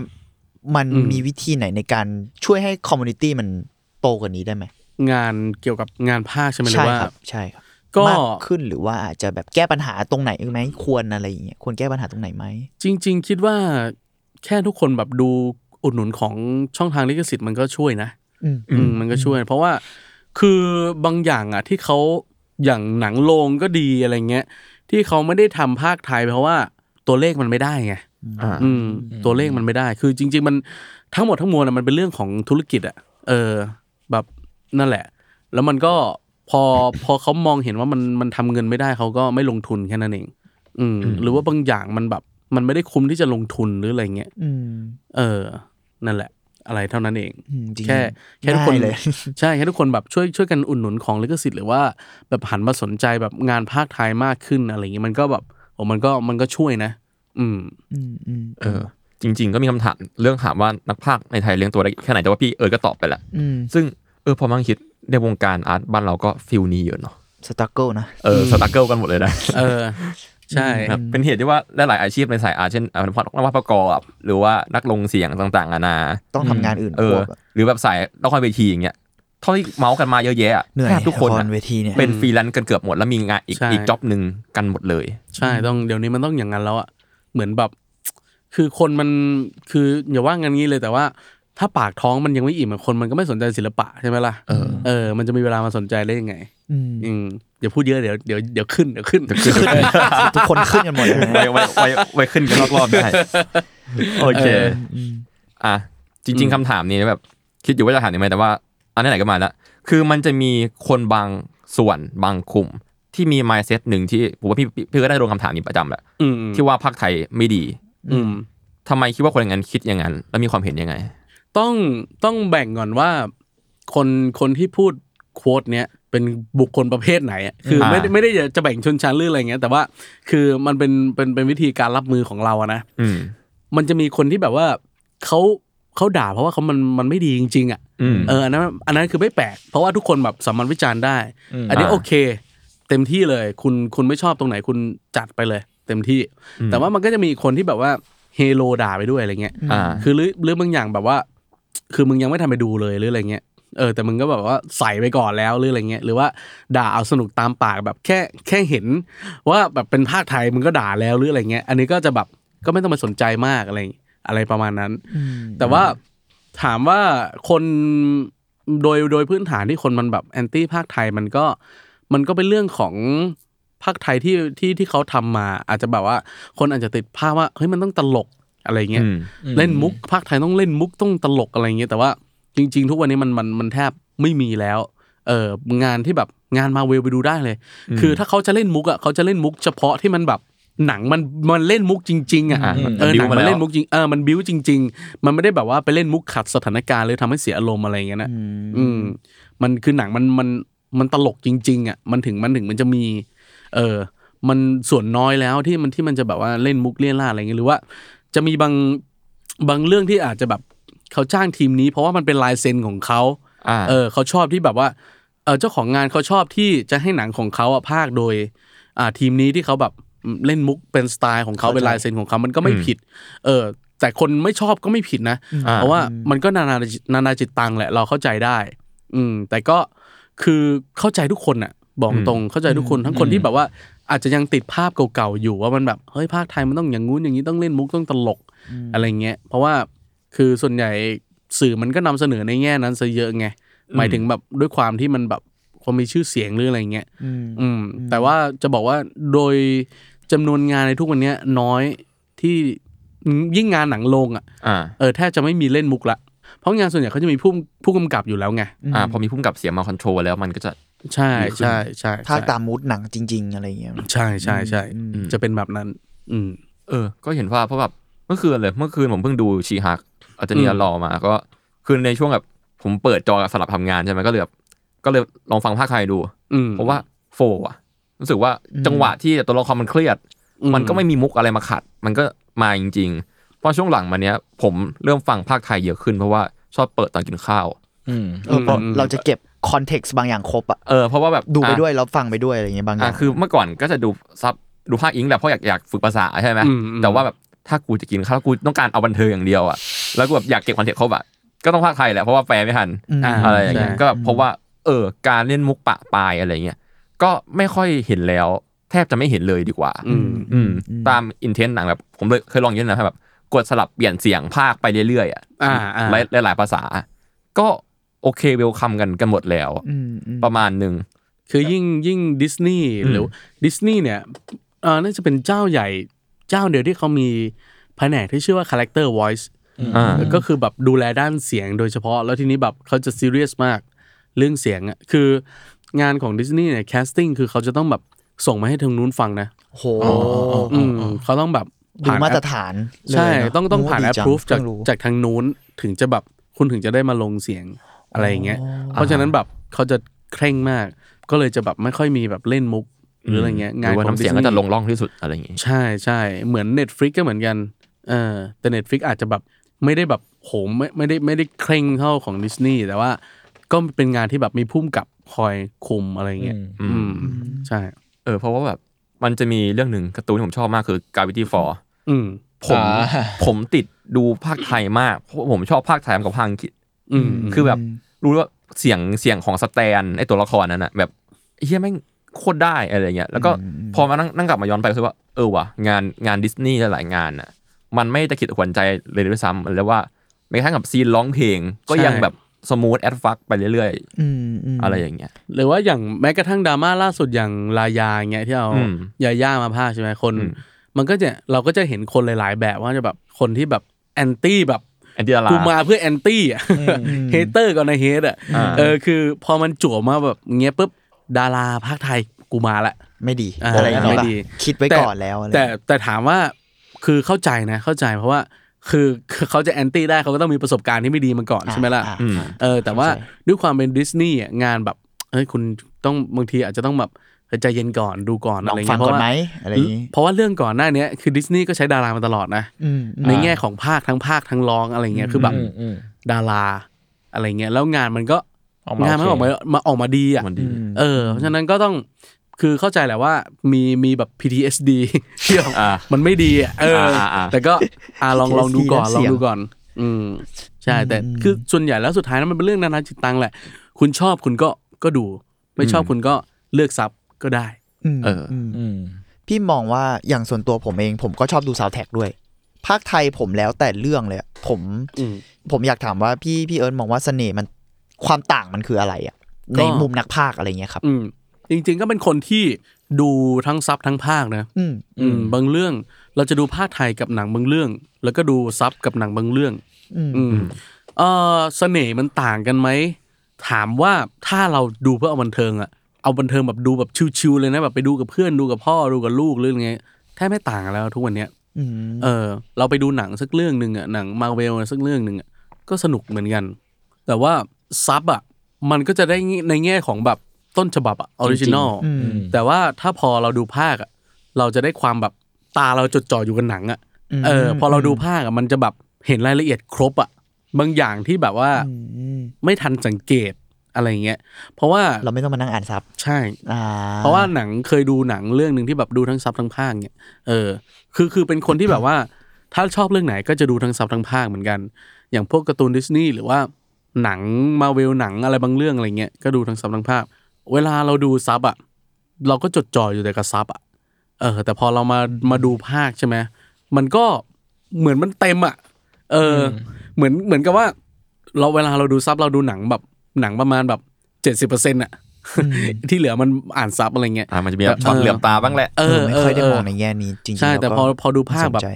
มันอืมมีวิธีไหนในการช่วยให้ community มันโตกว่านี้ได้ไหมงานเกี่ยวกับงานพากย์ใช่ไหมหรือว่าใช่ครับใช่ครับก็มากขึ้นหรือว่าอาจจะแบบแก้ปัญหาตรงไหนไหมควรอะไรอย่างเงี้ยควรแก้ปัญหาตรงไหนไหมจริง ๆ คิดว่าแค่ทุกคนแบบดูอุดหนุนของช่องทางลิขสิทธิ์มันก็ช่วยนะ อืมอืมมันก็ช่วย เพราะว่า คือบางอย่างอะที่เขาอย่างหนังโรงก็ดีอะไรเงี้ย ที่เขาไม่ได้ทำภาคไทยเพราะว่าตัวเลขมันไม่ได้ไงอ่าอืมตัวเลขมันไม่ได้ คือจริง ๆ มันทั้งหมดทั้งมวลอะมันเป็นเรื่องของธุรกิจอะเออ แบบนั่นแหละ แล้วมันก็พอพอเขามองเห็นว่ามันมันทำเงินไม่ได้เขาก็ไม่ลงทุนแค่นั้นเอง อืม หรือว่าบางอย่างมันแบบ มันไม่ได้คุ้มที่จะลงทุนหรืออะไรเงี้ยอืมเออ นั่นแหละ อะไรเท่านั้นเองอืมจริงแค่แค่ทุกคนง่ายเลยใช่แค่ทุกคนแบบช่วยช่วยกันอุดหนุนของลิขสิทธิ์หรือว่าแบบหันมาสนใจแบบงานพากย์ไทยมากขึ้นอะไรเงี้ยมันก็แบบโอ้มันก็มันก็ช่วยนะ อืมอืมอืมเออ จริง ๆ ก็มีคำถามเรื่องถามว่านักพากย์ในไทยเลี้ยงตัวได้แค่ไหนแต่ว่าพี่เอิร์ธก็ตอบไปแล้วอืมซึ่งเออพอมาคิดในวงการ art บ้านเราก็ feel นี้เยอะเนาะstruggle นะเออ struggle กันหมดเลยนะเออ ใช่ครับเป็นเหตุที่ว่าหลายๆอาชีพในสาย art เช่นอ่านักวาดประกอบหรือว่านักลงเสียงต่างๆนานาต้องทำงานอื่นเอาควบอะหรือแบบสายละครเวทีอย่างเงี้ยเท่าที่เม้าท์กันมาเยอะแยะอะเหนื่อยแทบทุกคนอะละครเวทีเนี่ยเป็นฟรีแลนซ์กันเกือบหมดแล้วมีงานอีกใช่อีก job หนึ่งกันหมดเลย ใช่ต้องเดี๋ยวนี้มันต้องอย่างนั้นแล้วอะเหมือนแบบ คือคนมันคืออย่าว่างันงี้เลยแต่ว่า ถ้าปากท้องมันยังไม่อิ่มอะคนมันก็ไม่สนใจศิลปะใช่ไหมล่ะเออเออ มันจะมีเวลามาสนใจได้ยังไง อืมอืมเดี๋ยวพูดเยอะเดี๋ยวเดี๋ยวเดี๋ยวขึ้นเดี๋ยวขึ้นขึ้นทุกคนขึ้นกันหมดเลยนะไว้ไว้ไว้ไว้ขึ้นกันรอบๆได้โอเคอืมอะจริง ๆคำถามนี้แบบ คิดอยู่ว่าจะถามยังไงแต่ว่า อันไหนๆก็มาแล้วคือมันจะมีคนบางส่วนบางกลุ่มที่มี mindset หนึ่งที่ผมว่าพี่พี่พี่ก็ได้โดนคำถามนี้ประจำแหละอืมที่ว่าภาคไทยไม่ดี อืมทำไมคิดว่าคนอย่างนั้นคิดอย่างนั้น แล้วมีความเห็นยังไง ต้องต้องแบ่งก่อนว่า คนคนที่พูดโค้ดเนี้ยเป็นบุคคลประเภทไหนอะคือไม่ได้อ่าไม่ได้จะแบ่งชนชั้นหรืออะไรเงี้ย แต่ว่าคือมันเป็นเป็นเป็นวิธีการรับมือของเราอะนะอืมมันจะมีคนที่แบบว่าเขาเขาด่าเพราะว่าเขามันมันไม่ดีจริงๆอะอืมเอออันนั้นอันนั้นคือไม่แปลกเพราะว่าทุกคนแบบสามัญวิจารณ์ได้อืมอันนี้อ่าโอเค เต็มที่เลย คุณคุณไม่ชอบตรงไหนคุณจัดไปเลย เต็มที่ แต่ว่ามันก็จะมีคนที่แบบว่าเฮโลด่าไปด้วยอะไรเงี้ยอ่าคือหรือหรือบางอย่างแบบว่า คือมึงยังไม่ทันไปดูเลยหรืออะไรเงี้ยเออแต่มึงก็แบบว่าใส่ไปก่อนแล้วหรืออะไรเงี้ยหรือว่าด่าเอาสนุกตามปากแบบแค่แค่เห็น ว่าแบบเป็นภาคไทยมึงก็ด่าแล้วหรืออะไรเงี้ย อันนี้ก็จะแบบก็ไม่ต้องไปสนใจมากอะไรอะไรประมาณนั้น แต่ว่าถามว่าคนโดยโดยพื้นฐานที่คนมันแบบแอนตี้ภาคไทยมันก็มันก็เป็นเรื่องของภาคไทยที่ที่ที่เขาทำมา อาจจะแบบว่าคนอาจจะติดภาพว่าเฮ้ยมันต้องตลก อะไรเงี้ยอืมเล่นมุกภาคไทยต้องเล่นมุกต้องตลกอะไรเงี้ยแต่ว่าจริง ๆ ทุกวันนี้มันมันมันแทบไม่มีแล้ว เอองานที่แบบงานมาเวลไปดูได้เลย คือถ้าเขาจะเล่นมุกอะเขาจะเล่นมุกเฉพาะที่มันแบบหนังมันมันเล่นมุกจริง ๆอะอะมันเออบิ้หวนังมามันแล้วเล่นมุกจริงเออมันบิ้วจริง ๆ มันไม่ได้แบบว่าไปเล่นมุกขัดสถานการณ์เลยทำให้เสียอารมณ์อะไรเงี้ยนะอืมมันคือหนังมันมันมันตลกจริง ๆ อะ มันถึงมันถึงมันจะมี เออมันส่วนน้อยแล้วที่มันที่มันจะแบบว่าเล่นมุกเลี่ยนล่าดอะไรเงี้ยหรือว่า จะมีบางบางเรื่องที่อาจจะแบบเขาจ้างทีมนี้ เพราะว่ามันเป็นลายเซ็นของเขาอ่าเออเขาชอบที่แบบว่าเออเจ้าของงานเขาชอบที่จะให้หนังของเขาอะภาคโดย อ่าทีมนี้ที่เขาแบบเล่นมุกเป็นสไตล์ของเขาเข้าใจเป็นลายเซ็นของเขามันก็ไม่อืมผิด เออแต่คนไม่ชอบก็ไม่ผิดนะอ่าเพราะว่ามันก็นานานานาจิตตังแหละเราเข้าใจได้ อืมแต่ก็คือเข้าใจทุกคนอะบอกตรงเข้าใจทุกคนทั้งคนที่แบบว่า อาจจะยังติดภาพเก่าๆอยู่ว่ามันแบบเฮ้ยภาคไทยมันต้องอย่างงู้นอย่างนี้ต้องเล่นมุกต้องตลกอะไรเงี้ยเพราะว่าคือส่วนใหญ่สื่อมันก็นำเสนอในแง่นั้นซะเยอะไงหมายถึงแบบด้วยความที่มันแบบความมีชื่อเสียงหรืออะไรเงี้ยอืมอืมแต่ว่าจะบอกว่าโดยจำนวนงานในทุกวันเนี้ยน้อยที่ยิ่งงานหนังโรงอะอ่าเออแทบจะไม่มีเล่นมุกละ เพราะงานส่วนใหญ่เขาจะมีผู้ผู้กำกับอยู่แล้วไงอ่าพอมีพุ่มกับเสียงมาคอนโทรลแล้วมันก็จะใช่ดีขึ้นใช่ใช่ภาคใช่ตามมูดหนังจริง ๆ อะไรเงี้ยใช่ใช่ใช่อืมจะเป็นแบบนั้น อืม เออ ก็เห็นว่าเพราะแบบเมื่อคืนเลยเมื่อคืนผมเพิ่งดูชีฮักอาจารย์เนียอืมรอมาก็คือในช่วงแบบผมเปิดจอสลับทำงานใช่ไหมก็เลยแบบก็เลยลองฟังภาคไทยดูอืมเพราะว่าโฟอะรู้สึกว่าจังหวะที่ตัวละครมันเครียดอืมมันก็ไม่มีมุกอะไรมาขัด มันก็มาจริงๆ เพราะช่วงหลังมาเนี้ย ผมเริ่มฟังพากย์ไทยเยอะขึ้นเพราะว่าชอบเปิดตอนกินข้าวอืมเออเพราะเราจะเก็บ context บางอย่างครบอะเออเพราะว่าแบบดูไปอะด้วยแล้วฟังไปด้วยอะไรเงี้ยบางอย่างอะคือเมื่อก่อนก็จะดู sub ดูพากย์อิงแหละเพราะอยากอยากฝึกภาษาใช่ไหมอืมอืมแต่ว่าแบบถ้ากูจะกินข้าวกูต้องการเอาบันเทิงอย่างเดียวอะแล้วกูแบบอยากเก็บ content ครบอะก็ต้องพากย์ไทยแหละเพราะว่าแปลไม่ทันมอ่าอะไรอย่างเงี้ยใช่ก็แบบเพราะว่า เออการเล่นมุกปะปลายอะไรเงี้ยก็ไม่ค่อยเห็นแล้ว แทบจะไม่เห็นเลยดีกว่า อืมอืมตามอินเทนต์หนังแบบ ผมเลยเคยลองอยื่นนะแบบ กดสลับเปลี่ยนเสียงภาคไปเรื่อยๆอะอ่าอ่าหลายหลายๆภาษา ก็โอเคเวลคัมกันกันหมดแล้วอืมอืมประมาณหนึ่งคือยิ่งยิ่งดิสนีย์อืมหรือดิสนีย์เนี่ยเออน่าจะเป็นเจ้าใหญ่เจ้าเดียวที่เขามีแผนกที่ชื่อว่า character voice อ่าก็คือแบบดูแลด้านเสียงโดยเฉพาะ แล้วทีนี้แบบเขาจะซีเรียสมากเรื่องเสียงอะคืองานของดิสนีย์เนี่ย casting คือเขาจะต้องแบบส่งมาให้ทางนู้นฟังนะโหอืมเขาต้องแบบ ดูผ่านมาตรแอปฐานเลยใช่เนะต้องต้องผ่าน approve จากโอ้ดีจังเพิ่งรู้จากทางนู้นถึงจะแบบคุณถึงจะได้มาลงเสียงอะไรอย่างเงี้ยเพราะฉะนั้นแบบเขาจะเคร่งมาก ก็เลยจะแบบไม่ค่อยมีแบบเล่นมุกหรืออะไรเงี้ยหรือว่างานของน้ำเสียง Disney ก็จะลงร่องที่สุดอะไรอย่างงี้ ใช่ใช่เหมือน Netflix ก็เหมือนกันเออแต่ Netflix อาจจะแบบไม่ได้แบบโหไม่ไม่ได้ไม่ได้เคร่งเท่าของดิสนีย์แต่ว่าก็เป็นงานที่แบบมีพุ่มกับคอยคุมอะไรเงี้ยอืมอืมใช่ เออเพราะว่าแบบมันจะมีเรื่องหนึ่งการ์ตูนที่ผมชอบมากคือ Gravity Fall อืมผมอ่าผมติดดูภาคไทยมากเพราะผมชอบภาคไทยมากกว่าภาคอังกฤษอืมคือแบบรู้ว่าเสียงเสียงของสแตนไอตัวละครนั้นอะแบบเฮียแม่งโคตรได้อะไรเงี้ยแล้วก็พอมานั่งนั่งกลับมาย้อนไปคือว่าเออว่ะงานงานดิสนีย์หลายๆงานอะมันไม่ตะขิดตะขวงใจเลยด้วยซ้ำแล้วว่าแม้กระทั่งกับซีนร้องเพลงก็ยังแบบ smooth as fuckไปเรื่อยอืมมๆอะไรอย่างเงี้ยหรือว่าอย่างแม้กระทั่งดราม่าล่าสุดอย่างรายาเงี้ยที่เอาอืมยาย่ามาพากย์ใช่ไหมคนอื มมันก็จะเราก็จะเห็นคนหลาย ๆ แบบว่าจะแบบคนที่แบบแอนตี้แบบแอนตี้ดารากูมาเพื่อแอนตี้อะเฮเตอร์ก่อนนะเฮดอะอ่าเออคือพอมันจั่วมาแบบเงี้ยปุ๊บดาราภาคไทยกูมาละไม่ดีอ่าอะไรอย่างเงี้ยไม่ดี คิดไว้แต่ก่อนแล้วอะไรแต่แต่ถามว่าคือเข้าใจนะเข้าใจเพราะว่าคือคือเขาจะแอนตี้ได้เขาก็ต้องมีประสบการณ์ที่ไม่ดีมาก่อนใช่ไหมล่ะอ่าอืมเออแต่ว่าเข้าใจด้วยความเป็นดิสนีย์อะงานแบบเฮ้ยคุณต้องบางทีอาจจะต้องแบบเฮ้ย ใจเย็นก่อนดูก่อนลอะองไรฟัเงี้งยเพก่อนราะว่าไหมอะไรอย่างงี้เพราะว่าเรื่องก่อนหน้าเนี้ยคือดิสนีย์ก็ใช้ดารามาตลอดนะอืมในแง่ของภาคทั้งภาคทั้งร้องอะไรเงี้ยคือแบบอืมอืมดาราอะไรเงี้ยแล้วงานมันก็ออกมางานมันออกมาโอเคมาออกมาดีอะมันดีเออเพราะฉะนั้นก็ต้องคือเข้าใจแหละว่ามีมีแบบ PTSD ที่แบบอ่ามันไม่ดีอะเอออาอ่าแต่ก็อ่าลองลองดูก่อน PTSD ลองดูก่อน อืมใช่แต่คือส่วนใหญ่แล้วสุดท้ายนั้นมันเป็นเรื่องนานาจิตตังแหละ คุณชอบคุณก็ก็ดู ไม่ชอบคุณก็เลือกซับ ก็ได้มเอออืมอืมพี่มองว่าอย่างส่วนตัวผมเองผมก็ชอบดูซาวแท็กด้วย พากย์ไทยผมแล้วแต่เรื่องเลยอะผมอืมผมอยากถามว่าพี่พี่เอิร์ธมองว่าเสน่ห์มันความต่างมันคืออะไรอะก็ในมุมนักพากย์อะไรเงี้ยครับ อืมจริง ๆ ก็เป็นคนที่ดูทั้งซับทั้งพากย์นะอืมอืมบางเรื่องเราจะดูพากย์ไทยกับหนังบางเรื่อง แล้วก็ดูซับกับหนังบางเรื่อง อืมอืมเออเสน่ห์มันต่างกันไหมถามว่าถ้าเราดูเพื่อเอาบันเทิงอะ เอาบันเทิงแบบดูแบบ chill ๆเลยนะแบบไปดูกับเพื่อนดูกับพ่อดูกับลูกหรืออะไรเงี้ยแทบไม่ต่างกันแล้วทุกวันเนี้ยอืมเออ เราไปดูหนังสักเรื่องหนึ่งอะหนังมาเวลสักเรื่องหนึ่งอะก็สนุกเหมือนกัน แต่ว่าซับอะมันก็จะได้ในแง่ของแบบต้นฉบับอะ original อืมแต่ว่าถ้าพอเราดูพากย์อะเราจะได้ความแบบตาเราจดจ่ออยู่กับหนังอะอืมเออ พอเราดูภาคอะมันจะแบบเห็นรายละเอียดครบอะบางอย่างที่แบบว่าอืมไม่ทันสังเกต อะไรเงี้ย เพราะว่าเราไม่ต้องมานั่งอ่านซับใช่อ่าเพราะว่าหนังเคยดูหนังเรื่องหนึ่งที่แบบดูทั้งซับทั้งภาคเนี่ยเออคือคือเป็นคนที่แบบว่า ถ้าชอบเรื่องไหนก็จะดูทั้งซับทั้งภาคเหมือนกัน อย่างพวกการ์ตูนดิสนีย์หรือว่าหนังมาเวลหนังอะไรบางเรื่องอะไรเงี้ยก็ดูทั้งซับทั้งภาคเวลาเราดูซับอะเราก็จดจ่ออยู่แต่กับซับอะเออ แต่พอเรามามาดูภาคใช่ไหมมันก็เหมือนมันเต็มอะ เอออเหมือนเหมือนกับว่า เราเวลาเราดูซับเราดูหนังแบบ หนังประมาณแบบเจ็ดสิบเปอร์เซ็นต์อะที่เหลือมันอ่านซับอะไรเงี้ยอ่ามันจะมีแบบช็อตเหลือบตาบ้างแหละเอเอออไม่เออค่อยได้เออมองในแง่นี้จริงๆใช่ล้วแต่ก็พอพอดูภาคแบบสนใจ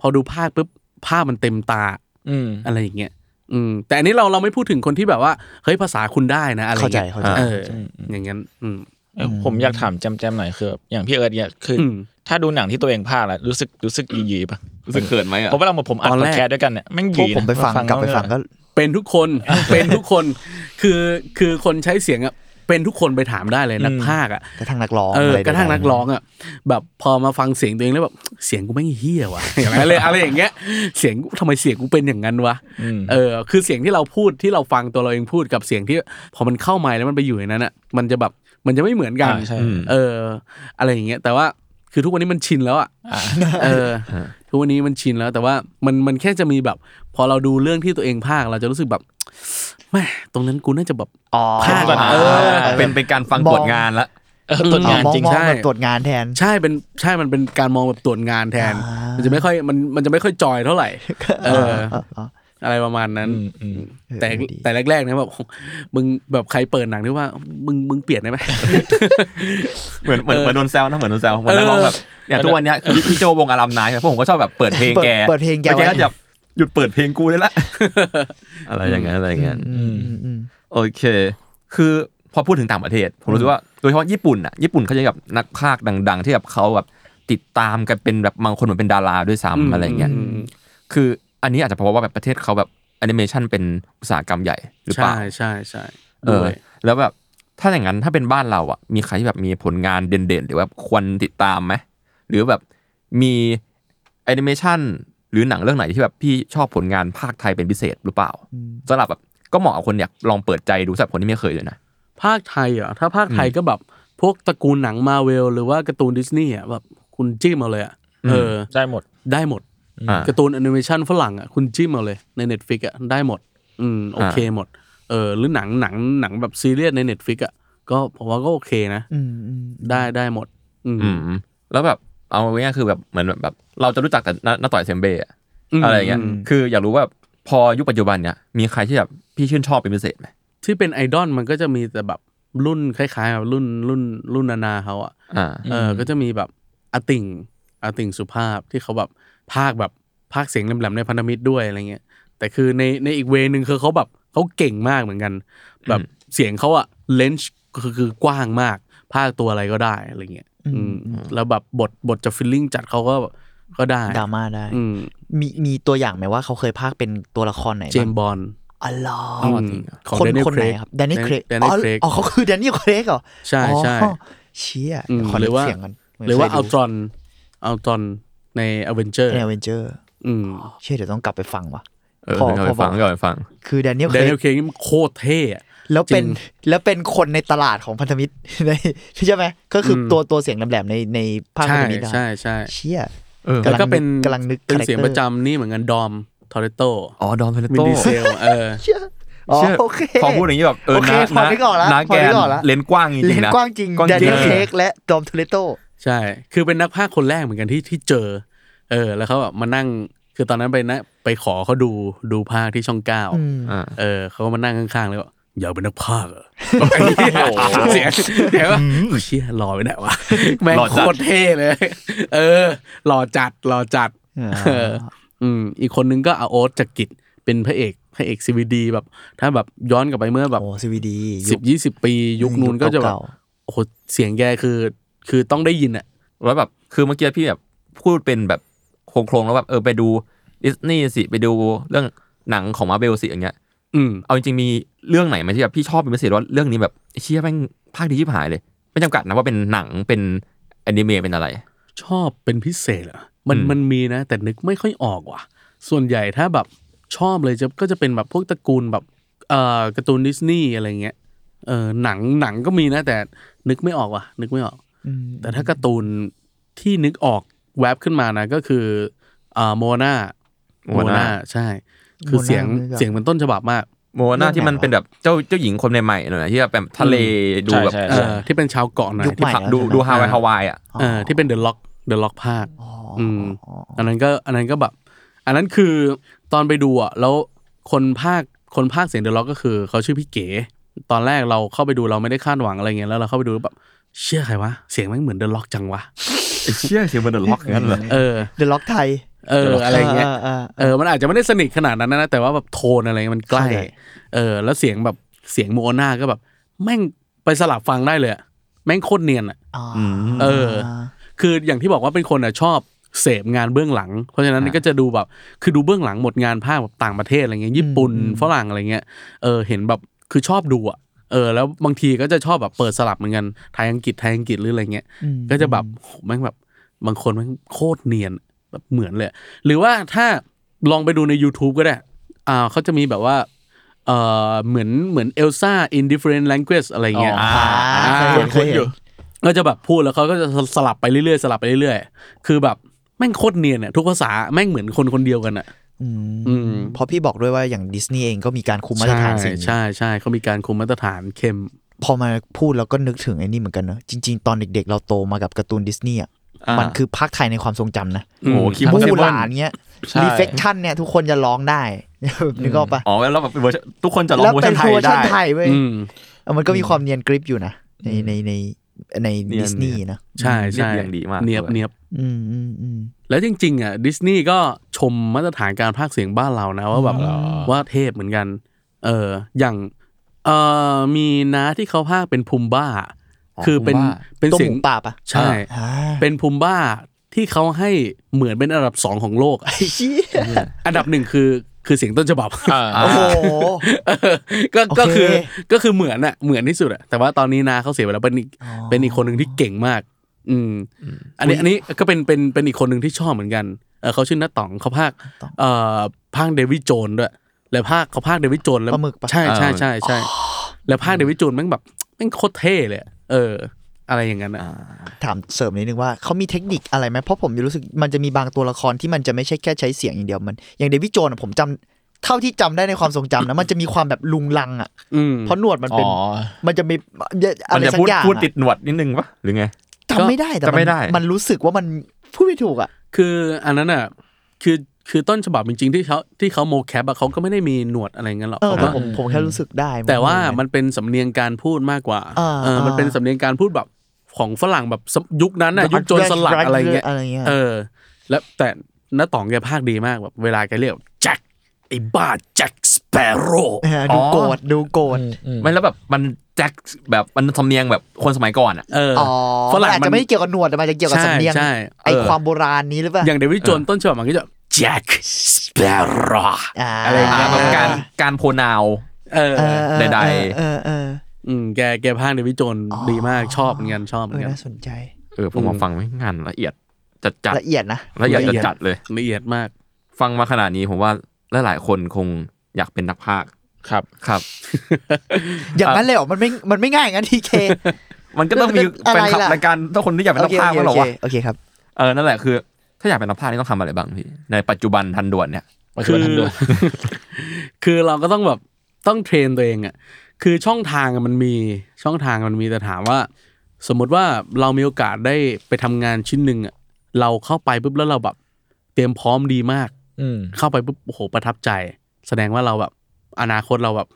พอดูภาคปุ๊บภาพมันเต็มตาอืมอะไรอย่างเงี้ยอืมแต่อันนี้เราเราไม่พูดถึงคนที่แบบว่าเฮ้ยภาษาคุณได้นะอะไรเข้าใจเงี้ยเข้าใจเอออย่างงั้นอืมเอ้ยผมอยากถามแจมๆหน่อยคือ อย่างพี่เอิร์ธเนี่ยคืออมถ้าดูหนังที่ตัวเองพลาดแล้วรู้สึกรู้สึกยียีๆป่ะรู้สึกเขินไหมอะเพราะเวลาผมอัดตอนพแรอกดแคสต์ด้วยกันเนี่ยแม่งพวยีกผมไปฟังกลับไปฟังก็ เป็นทุกคนเป็นทุกคนคือคือคนใช้เสียงอะเป็นทุกคนไปถามได้เลยนักพากย์อะกระทั่งนักร้องเอออะไรกระทั่งใดๆนักร้องอะแบบพอมาฟังเสียงตัวเองแล้วแบบเสียงกูไม่งเฮี้ยว่ะอย่างไรเลยอะไรอย่างเงี้ยเสียงกูทำไมเสียงกูเป็นอย่างนั้นวะเออคือเสียงที่เราพูดที่เราฟังตัวเราเองพูดกับเสียงที่พอมันเข้าไมค์แล้วมันไปอยู่ในนั้นอะมันจะแบบมันจะไม่เหมือนกันอ่าใช่เออ อะไรอย่างเงี้ยแต่ว่า คือทุกวันนี้มันชินแล้วอะเออ ทุกวันนี้มันชินแล้ว แต่ว่ามันมันแค่จะมีแบบ พอเราดูเรื่องที่ตัวเองภาคเราจะรู้สึกแบบแม่ตรงนั้นกูน่าจะแบบอ๋อภาคก่อนเออเป็นเป็นการฟังตรวจงานละเออตรวจงานมองจริงมองใช่แบบตรวจงานแทน ใช่เป็นใช่มันเป็นการมองแบบตรวจงานแทนอ่ามัมันจะไม่ค่อยมันมันจะไม่ค่อยจอยเท่าไหร่เออ อะไรประมาณนั้นอืมอืมแต่เออดีแต่แรกๆนะแบบมึงแบบใครเปิดหนังที่ว่า มึงมึงเปลี่ยนได้ไหมเหมือนเหมือนเหมือนโดนแซวนะเหมือนโดนแซวเหมือนนักร้องแบบอย่างทุกวันเนี้ยคือพี่โจวงอารามนายครับพวกผมก็ชอบแบบเปิดเพลงแกเปิดเพลงแกล้วแกไว้ก็จะหยุดเปิดเพลงกูได้ละอะไรอย่างเงี้ยอะไรอย่างเงี้ยอืมอืมอืมโอเค คือพอพูดถึงต่างประเทศ ผมรู้สึกว่าโดยเฉพาะญี่ปุ่นอะญี่ปุ่นเขาจะแบบนักพากย์ดัง ๆ ที่แบบเขาแบบติดตามกันเป็นแบบบางคนเหมือนเป็นดาราด้วยซ้ำอะไรอย่างเงี้ยอืมคือ อันนี้อาจจะเพราะว่าแบบประเทศเขาแบบแอนิเมชันเป็นอุตสาหกรรมใหญ่หรือเปล่าใช่ใช่ใช่เออด้วยแล้วแบบถ้าอย่างนั้นถ้าเป็นบ้านเราอะมีใครที่แบบมีผลงานเด่นๆ หรือว่าควรติดตามไหมหรือแบบมีแอนิเมชันหรือหนังเรื่องไหนที่แบบพี่ชอบผลงานพากย์ไทยเป็นพิเศษหรือเปล่าสำหรับแบบก็เหมาะกับคนอยากลองเปิดใจดูสำหรับคนที่ไม่เคยเลยนะพากย์ไทยเหรออะถ้าพากย์ไทยก็แบบพวกตระกูลหนังมาเวลหรือว่าการ์ตูนดิสนีย์อะแบบคุณจิ้มเอาเลยอะเออได้หมดได้หมดอ่า การ์ตูนแอนิเมชันฝรั่งอะคุณจิ้มเอาเลยใน Netflix อะได้หมด อืมโอเคหมด เออหรือหนังหนังหนังแบบซีเรียสใน Netflix อะก็ผมว่าก็โอเคนะอืมอืมได้ได้หมดอืมอืมแล้วแบบเอาง่ายๆคือแบบเหมือนแบบ เราจะรู้จักแต่น้าต๋อยเซมเบ้อะอะไรอย่างเงี้ยอืมคืออยากรู้ว่าพอยุคปัจจุบันเนี่ยมีใครที่แบบพี่ชื่นชอบเป็นพิเศษไหมที่เป็นไอดอลมันก็จะมีแต่แบบรุ่นคล้ายๆแบบรุ่นรุ่นรุ่นนานาเขาอะอ่าเออก็จะมีแบบอาติ่งอาติ่งสุภาพที่เขาแบบ ภาคแบบภาคเสียงแหลมๆในพันธมิตรด้วยอะไรเงี้ย แต่คือในในอีกเวนึงคือเขาแบบเขาเก่งมากเหมือนกัน แบบเสียงเขาอะเลนส์คือคือกว้างมาก ภาคตัวอะไรก็ได้อะไรเงี้ยอืมแล้วแบบบทบทจะฟิลลิ่งจัดเขาก็ก็ได้ดราม่าได้อืมมีมีตัวอย่างไหมว่าเขาเคยพากย์เป็นตัวละครไหนเจบ้างมส์บอลอ๋อเหรอของคน Daniel คนไหน Craig ครับแดนนี่เครก Daniel Craig อ๋อเขาคือแดนนี่เครกเหรอใช่ใช่อ๋อเชี่ยอืมขอหรือว่าเสียงกันหรือว่าอัลตรอนอัลตรอน ในอเวนเจอร์ในเวนเจอร์อืมเชี่ยเดี๋ยวต้องกลับไปฟังว่ะเออพอเอาพไปอบอกฟังเอาไปฟัง คือแดเนียลแดเครเนียกลเคงนี่มันโคตรเท่อะแล้วเป็นจริงแล้วเป็นคนในตลาดของพันธมิตรในใช่ไหมก็คืออมตัวตัวเสียงแหลมๆในในภาคพันใช่ธมิตรอะใช่ใช่เชี่ยเออกำแล้วก็เป็นกำลังนึกเป็น character เสียงประจำนี่เหมือนกันดอมทอร์เรโตอ๋อดอนเทเลวินโตดีเซลเออเชี่ยอ๋อเชื่อโอเคพอพูดอย่างนี้แบบเออโอเคนะพอนึกออกแล้วนะพอแกนึนกออกแล้วเลนส์กว้างจริเลงๆนนะกว้างจริงกว้างแดจริเนีงยลเครกและดอมทูเลโตใช่ คือเป็นนักพากย์คนแรกเหมือนกันที่ที่เจอ เออ แล้วเขาแบบมานั่งคือตอนนั้นไปนะ ไปขอเขาดูดูภาคที่ช่องเก้าอ่าเออเขาก็มานั่งข้างๆเลยว่าอยากเป็นนักพากย์เหรอไอ้เหี้ยเสียงเสียงว่าเชี่ยหล่อไปไหนวะแม่งหล่อโคจัดตรเท่เลย เออหล่อจัดหล่อจัดเอออืมอีกคนนึงก็อาโอ๊ตจักริดเป็นพระเอกพระเอกซีวีดีแบบ ถ้าแบบย้อนกลับไปเมื่อแบบโอ้ซีวีดีสิบยี่สิบปี ยุคนู้นก็จะแบบเก่าโอ้โหเสียงแกคือ คือต้องได้ยินอะแล้วแบบคือเมื่อกี้พี่แบบพูดเป็นแบบ โครงๆแล้วแบบเออไปดูดิสนีย์สิไปดูเรื่องหนังของมาเบลสิอย่างเงี้ย อืมเอาจริงๆมีเรื่องไหนไหมที่แบบพี่ชอบเป็นพิเศษว่าเรื่องนี้แบบไอ้เชี่ยแม่งภาคดีชิบหายเลย ไม่จำกัดนะว่าเป็นหนังเป็นแอนิเมะเป็นอะไร ชอบเป็นพิเศษเหรอมันอืมมันมีนะ แต่นึกไม่ค่อยออกว่ะ ส่วนใหญ่ถ้าแบบชอบเลยจะก็จะเป็นแบบพวกตระกูลแบบเอ่อการ์ตูนดิสนีย์อะไรเงี้ยเออหนังหนังก็มีนะ แต่นึกไม่ออกว่ะ นึกไม่ออกอืมแต่ถ้าการ์ตูนที่นึกออก แวบขึ้นมานะก็คืออ่าโมนาโม Moana นาใช่ คือเสียง Moana นึกออกเสียงเป็นต้นฉบับมาก Moana ที่มันเป็นแบบเจ้าเจ้าหญิงคนใหม่ๆหน่อยนะที่แบบทะเลดูแบบใช่เออใช่ที่เป็นชาวเกาะหน่อยยุคใหม่ที่ดูดูฮาวายฮาวายอะเออที่เป็น The Rock The Rock พากย์อ๋ออืมอ๋ออันนั้นก็อันนั้นก็แบบ อันนั้นคือตอนไปดูอะแล้วคนพากย์คนพากย์เสียง The Rock ก็คือเขาชื่อพี่เก๋ตอนแรกเราเข้าไปดูเราไม่ได้คาดหวังอะไรเงี้ยแล้วเราเข้าไปดูแบบ เชี่ยใครวะ เสียงแม่งเหมือน The Rock จังวะไอ้เชี่ยเสียงมัน The Rock อย่างนั้นเหรอเออ The Rock ไทยเอออะไรเงี้ยเออเออมันอาจจะไม่ได้สนิทขนาดนั้นนะแต่ว่าแบบโทนอะไรเงี้ยมันใกล้เข้าใจเออ แล้วเสียงแบบเสียง Moana ก็แบบ แม่งไปสลับฟังได้เลยอะแม่งโคตรเนียนอะอ๋อเออ คืออย่างที่บอกว่าเป็นคนอะชอบเสพงานเบื้องหลัง เพราะฉะนั้นก็จะดูแบบ คือดูเบื้องหลังหมดงานพากย์แบบต่างประเทศอะไรเงี้ยญี่ปุ่นฝรั่งอะไรเงี้ยเออเห็นแบบคือชอบดูอะ เออแล้วบางทีก็จะชอบแบบเปิดสลับเหมือนกันไทยอังกฤษไทยอังกฤษหรืออะไรเงี้ยอืมก็จะแบบโหแม่งแบบบางคนแม่งโคตรเนียนแบบเหมือนเลย หรือว่าถ้าลองไปดูใน YouTube ก็ได้อ่าเขาจะมีแบบว่าเออเหมือนเหมือนเอลซ่า in different language อะไรเงี้ยอ่าเคยเห็นเคยเห็นก็จะแบบพูดแล้วเขาก็จะสลับไปเรื่อยๆสลับไปเรื่อยๆ คือแบบแม่งโคตรเนียนอะทุกภาษาแม่งเหมือนคนคนเดียวกันอะ อืมอืมเพราะพี่บอกด้วยว่าอย่างดิสนีย์เองก็มีการคุมมาตรฐานสิ่งนี้ใช่ใช่เขามีการคุมมาตรฐานเข้ม พอมาพูดแล้วก็นึกถึงไอ้นี่เหมือนกันเนอะจริง ๆ ตอนเด็กๆ เราโตมากับการ์ตูนดิสนีย์อะอ่ามัมันคือภาคไทยในความทรงจำนะโอ้โหคิดมูว่าหลานเงี้ยใช่รีเฟคชั่นเนี่ยทุกคนจะร้องได้นึกออกปะอ๋อแล้วแบบเวอร์ชันทุกคนจะร้องแล้วเวอร์เป็ชันนไทเวยอร์ชัได้นไทยเว้ยอืมเออมันก็มีความเนียนกริปอยู่นะในในใน ในเนียนดิสนีย์นะ ใช่ใช่เรียบเรียงดีมากเนียบด้วยเนียบอืมอืมอืมแล้วจริง ๆ อะดิสนีย์ก็ชมมาตรฐานการพากย์เสียงบ้านเรานะ ว่าแบบอ๋อว่าเทพเหมือนกัน เอออย่างเออมีน้าที่เขาพากย์เป็นพุมบ้า คือเป็นพุมบ้าเป็นตัวเสีหยงมูป่าปะใช่อ่าเป็นพุมบ้าที่เขาให้เหมือนเป็นอันดับสองของโลกอะไอ้เหี้ยอันดับหนึ่งคือ คือเสียงต้นฉบับอ่าโอ้โหเออก็โอเคก็คือก็คือเหมือนอะเหมือนที่สุดอะแต่ว่าตอนนี้นาเขาเสียไปแล้วเป็นอีกอ๋อเป็นอีกคนหนึ่งที่เก่งมาก อืม อันนี้อันนี้ก็เป็นเป็นเป็นอีกคนหนึ่งที่ชอบเหมือนกันเออเขาชื่อน้าต๋องเขาพากย์เอ่อพากย์เดวี่โจนส์ด้วยแล้วพากย์เขาพากย์เดวี่โจนส์แล้วปลาหมึกปะใช่ใช่ใช่ใช่แล้วพากย์เดวี่โจนส์แม่งแบบแม่งโคตรเท่เลยอะเออ อะไรอย่างนั้นอะถามเสริมนิดนึงว่าเขามีเทคนิคอะไรไหมเพราะผมรู้สึกมันจะมีบางตัวละครที่มันจะไม่ใช่แค่ใช้เสียงอย่างเดียวมัน อย่างเดวี่โจนส์อะผมจำเท่าที่จำได้ในความทรงจำนะมันจะมีความแบบลุงลังอะอืมเพราะหนวดมันเป็นอ๋อมันจะมีอะมันไรจะสักพูดอย่างพูดอะติดหนวดนิดนึงปะหรือไงจำไม่ได้แต่จำไม่ได้นมันรู้สึกว่ามันพูดไม่ถูกอะ คืออันนั้นอะคือคือต้นฉบับจริงๆที่เขาที่เขาโมแคปอะเขาก็ไม่ได้มีหนวดอะไรเงี้ยหรอกเออเขาแต่ก็ผมผมแค่รู้สึกได้ แต่ว่ามันเป็นสำเนียงการพูดมากกว่าอ่าเออมันเป็นอ่าสำเนียงการพูดแบบ ของฝรั่งแบบสมยุคนั้นน่ะยุคโจรสลัดอะไรเงี้ยอะไรเงี้ยเออ แล้วแต่น้าต๋องแกภาคดีมากแบบเวลาแกเรียกแจ็คไอ้บ้าแจ็คสเปโร่เออดูโกรธดูโกรธไม่แล้วแบบมันแจ็คแบบมันสำเนียงแบบคนสมัยก่อนอะเอออ๋อฝรั่งมันอาจมันจะไม่ได้เกี่ยวกับหนวดแต่มันจะเกี่ยวกับสำเนียงใช่ไอเออความโบราณนี้หรือเปล่าอย่างเดวิดโจนส์ต้นฉบับมันก็จะแจ็คสเปโร่อ่าอะไรอย่างเงี้อ่ายแบบการการโพนาวเออเออเออใดเออเอออืมแกแกภาคเดวิดโจนส์อ๋อดีมากชอบเหมือนกันชอบเหเอมือนกันอน่าสนใจ เออผมมาฟังไม่งานละเอียดจัดจัดละเอียดนะ ละเอียดละเอีจัดยดจัดเลย ละเอียดมาก ฟังมาขนาดนี้ผมว่าหลายๆคนคงอยากเป็นนักพากย์ครับครับ อย่างนั้นเลยเหรอมันไม่มันไม่ง่ายอย่างนั้นทีเค มันก็ต้องมีอะไรเป็นขับล่ะ รายการถ้าคนที่อยากเป็นนักพากย์โอมั้งหรอเควะโอเคครับ เออนั่นแหละคือ ถ้าอยากเป็นนักพากย์นี่ต้องทำอะไรบ้างพี่ในปัจจุบันทันด่วนเนี่ย ปัจจุบันทันด่วน คือเราก็ต้องแบบต้องเทรนตัวเองอะ คือช่องทางอะมันมีช่องทางมันมีแต่ถามว่า สมมุติว่าเรามีโอกาสได้ไปทำงานชิ้นหนึ่งอะเราเข้าไปปุ๊บแล้วเราแบบ เตรียมพร้อมดีมาก อืมเข้าไปปุ๊บโอ้โหประทับใจ แสดงว่าเราแบบ อนาคตเราแบบ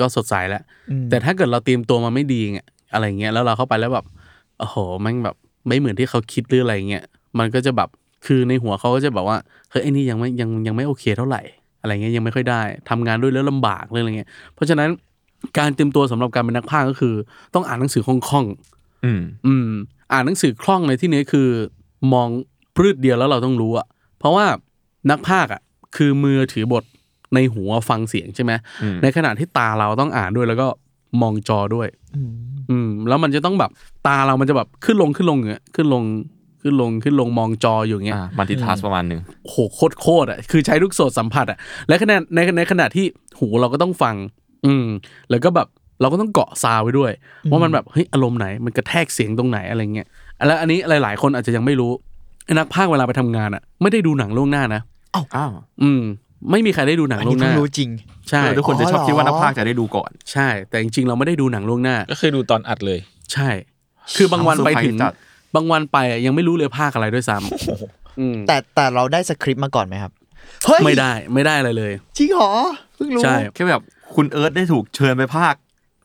ก็สดใสแล้วอืมแต่ถ้าเกิดเราเตรียมตัวมาไม่ดีเงี้ยอะไรเงี้ยแล้วเราเข้าไปแล้วแบบโอ้โหแมันแบบไม่เหมือนที่เขาคิดหรืออะไรเงี้ยมันก็จะแบบคือในหัวเขาก็จะแบบว่าเฮ้ยไอ้นี่ยังไม่ยังยังไม่โอเคเท่าไหร่ อะไรเงี้ยยังไม่ค่อยได้ทำงานด้วยแล้วลำบากเลยอะไรเงี้ยเพราะฉะนั้น การเตรียมตัวสำหรับการเป็นนักพากย์ก็คือ ต้องอ่านหนังสือคล่องๆอืม อืม อ่านหนังสือคล่องในที่นี้คือ มองพืชเดียวแล้วเราต้องรู้อะเพราะว่านักพากย์อะคือมือถือบทในหัวฟังเสียงใช่ไหมอืมในขณะที่ตาเราต้องอ่านด้วยแล้วก็มองจอด้วยอืมอืม แล้วมันจะต้องแบบตาเรามันจะแบบขึ้นลงขึ้นลงอย่างเงี้ยขึ้นลงขึ้นลงขึ้นลงมองจออยู่อย่างเงี้ยอ่ามัลติทัสประมาณหนึ่งโหโคตรโคตรอะคือใช้ลูกโสดสัมผัสอะและขณะในในขณะที่หูเราก็ต้องฟัง อืมแล้วก็แบบเราก็ต้องเกาะซาวไว้ด้วยว่ามันแบบเฮ้ยอารมณ์ไหนมันกระแทกเสียงตรงไหนอะไรเงี้ยแล้วอันนี้หลาย ๆ คนอาจจะยังไม่รู้ไอ้นักพากย์เวลาไปทำงานอะ ไม่ได้ดูหนังล่วงหน้านะอ้าวอืมไม่มีใครได้ดูหนังอันล่วนี้งหเพิ่น้างรู้จริงใช่เออทุกคนจะชอบอ๋อคิดว่าเหรอนักพากย์จะได้ดูก่อน ใช่ แต่จริงๆเราไม่ได้ดูหนังล่วงหน้า ก็คือดูตอนอัดเลย ใช่ คือบางวันไปถึงเซอร์ไพรส์จัดบางวันไปอะยังไม่รู้เลยภาคอะไรด้วยซ้ำอืมแต่แต่เราได้สคริปต์มาก่อนไหมครับเฮ้ยไม่ได้ไม่ได้อะไรเลยจริงเหรอเพิ่งรู้ใช่แค่แบบ คุณเอิร์ธได้ถูกเชิญไปพากย์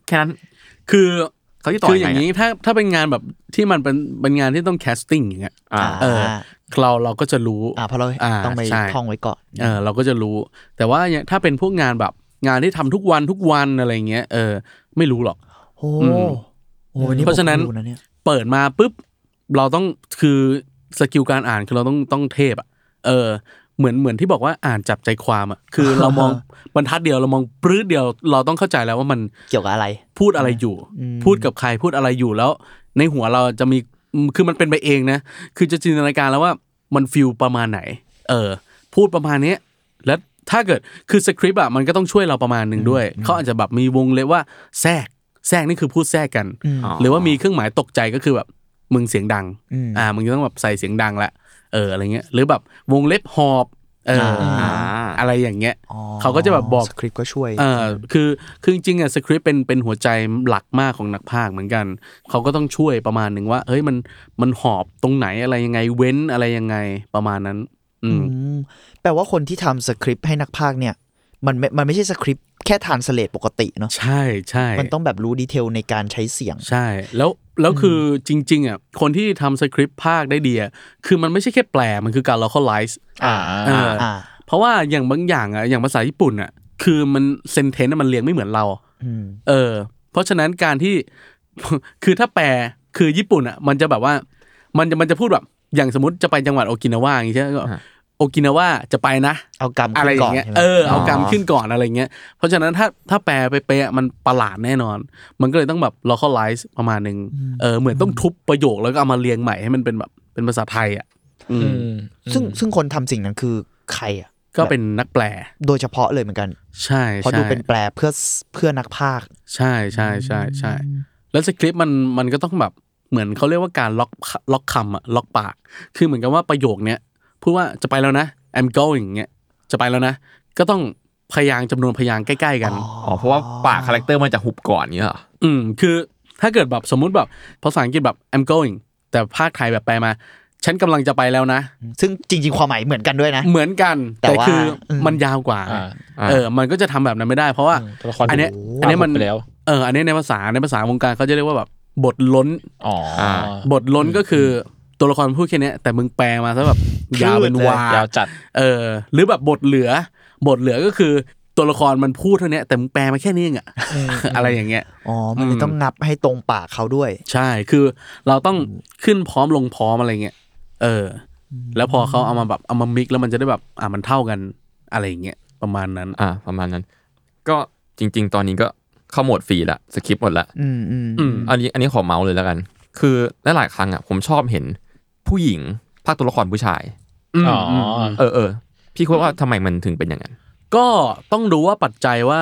แค่นั้น คือเขาจะต่อคือยังอไงย่างนี้ถ้าถ้าเป็นงานแบบที่มันเป็นเป็นงานที่ต้อง casting อย่างเงี้ยอ่าเออเราเราก็จะรู้อ่าเพราะเราอ่าต้องไปใช่ท่องไว้ก่อนเออเราก็จะรู้ แต่ว่าอย่างถ้าเป็นพวกงานแบบงานที่ทำทุกวันทุกวันอะไรเงี้ยเออ ไม่รู้หรอกโอ้อืมโหวันนี้เพราะฉะนั้นผมรู้เนี่ยเปิดมาปุ๊บเราต้องคือ skill การอ่านคือเราต้องต้องเทพอะเออ เหมือนเหมือนที่บอกว่าอ่านจับใจความอะคือเรามองบรรทัดเดียวเรามองปรื้ดเดียวเราต้องเข้าใจแล้วว่ามันเกี่ยวกับอะไร พูดอะไรอยู่อืมพูดกับใครพูดอะไรอยู่แล้ว ในหัวเราจะมีคือมันเป็นไปเองนะคือจะจินตนาการแล้วว่ามัน feel ประมาณไหน เออ พูดประมาณเนี้ยแล้วถ้าเกิดคือสคริปต์อะมันก็ต้องช่วยเราประมาณหนึ่งด้วยเขาอาจจะแบบมีวงเล็บว่าแทรกแทรกนี่คือพูดแทรกกันอ๋อหรือว่ามีเครื่องหมายตกใจก็คือแบบมึงเสียงดังอืมอ่า มึงจะต้องแบบใส่เสียงดังละ เอออะไรเงี้ยหรือแบบวงเล็บหอบเออออ่าอะไรอย่างเงี้ยอ๋อเขาก็จะแบบบอกสคริปต์ก็ช่วยเออคือคือจริงๆอะสคริปต์เป็นเป็นหัวใจหลักมากของนักพากย์เหมือนกัน เขาก็ต้องช่วยประมาณหนึ่งว่าเฮ้ยมันมันหอบตรงไหนอะไรยังไงเว้นอะไรยังไงประมาณนั้น อืมอืมแปลว่าคนที่ทำสคริปต์ให้นักพากย์เนี่ยมันไม่มันไม่ใช่สคริปต์แค่ทานสเลตปกติเนาะใช่ใช่มันต้องแบบรู้ดีเทลในการใช้เสียง ใช่ แล้ว แล้วคือจริงๆอะคนที่ทำสคริปต์ภาคได้ดีอะคือมันไม่ใช่แค่แปลมันคือการ localize อ่าเอออ่าเพราะว่าอย่างบางอย่างอะอย่างภาษาญี่ปุ่นอะคือมันเซนเทนต์มันเรียงไม่เหมือนเราอืมเออ เพราะฉะนั้นการที่คือถ้าแปลคือญี่ปุ่นอะมันจะแบบว่า มันจะมันจะพูดแบบอย่างสมมติจะไปจังหวัดโอกินาวาอย่างงี้ใช่ไหมก็อ่าโอ กินาวาจะไปนะ เอากรรมอะไรขึ้นอก่ย่าอนงเงี้ยใช่ไหมเออเอากรรมอ๋อขึ้นก่อนอะไรเงี้ยเพราะฉะนั้นถ้าถ้าแปลไปเป๊ะมันประหลาดแน่นอน มันก็เลยต้องแบบ localize ประมาณหนึ่งเออเหมือนต้องทุบประโยคแล้วก็เอามาเรียงใหม่ให้มันเป็นแบบเป็นภาษาไทยอะอืมอืมซึ่งซึ่งคนทำสิ่งนั้นคือใครอะก็เป็นนักแปล โดยเฉพาะเลยเหมือนกัน ใช่เพราะใช่ดูเป็นแปลเพื่อเพื่อนักพากย์ใช่ใช่ใช่ใช่แล้วสคริปต์มันมันก็ต้องแบบเหมือนเขาเรียกว่าการล็อกล็อกคำอะล็อกปาก คือเหมือนกับว่าประโยคเนี้ย พูดว่าจะไปแล้วนะ I'm going เงี้ยจะไปแล้วนะ ก็ต้องพยางค์จำนวนพยางค์ใกล้ ๆ กันอ๋อเพราะว่าปาก character มันจะหุบก่อนเงี้ยเหรออืมคือถ้าเกิดแบบสมมุติแบบภาษาอังกฤษแบบ I'm going แต่พากย์ไทยแบบแปลมา ฉันกำลังจะไปแล้วนะ ซึ่งจริง ๆ ความหมายเหมือนกันด้วยนะ เหมือนกัน แต่แต่ว่าคืออมมันยาวกว่าอ่าอ่าเออ มันก็จะทำแบบนั้นไม่ได้ เพราะว่าตัวละครอันเนี้ยถูกอันเนี้ยมันปรับไปแล้วเออ อันเนี้ยในภาษาในภาษาวงการเขาจะเรียกว่าแบบบทล้นอ๋ออาบทล้นก็คือ ตัวละครพูดแค่เนี้ยแต่มึงแปลมาซะแบบยาวเป็นวายาวจัด เออ หรือแบบบทเหลือ บทเหลือก็คือตัวละครมันพูดเท่าเนี้ยแต่มึงแปลมาแค่นี้เองอะอะไรอย่างเงี้ยอ๋อมันเลยต้องงับให้ตรงปากเขาด้วย ใช่คือเราต้องขึ้นพร้อมลงพร้อมอะไรเงี้ยเอออ แล้วพอเขาเอามาแบบเอามามิกแล้วมันจะได้แบบอ่ามันเท่ากันอะไรอย่างเงี้ยประมาณนั้น อ่า ประมาณนั้น ก็จริง ๆ ตอนนี้ก็เข้าโหมดฟรีละสคริปต์หมดละอืมอืมอืมอันนี้อันนี้ขอเมาส์เลยแล้วกัน คือหลายๆครั้งอะผมชอบเห็น ผู้หญิงภาคตัวละครผู้ชายมอ๋ออืมอืมเออเออพี่คิดว่าทำไมมันถึงเป็นอย่างนั้น ก็ต้องดูว่าปัจจัยว่า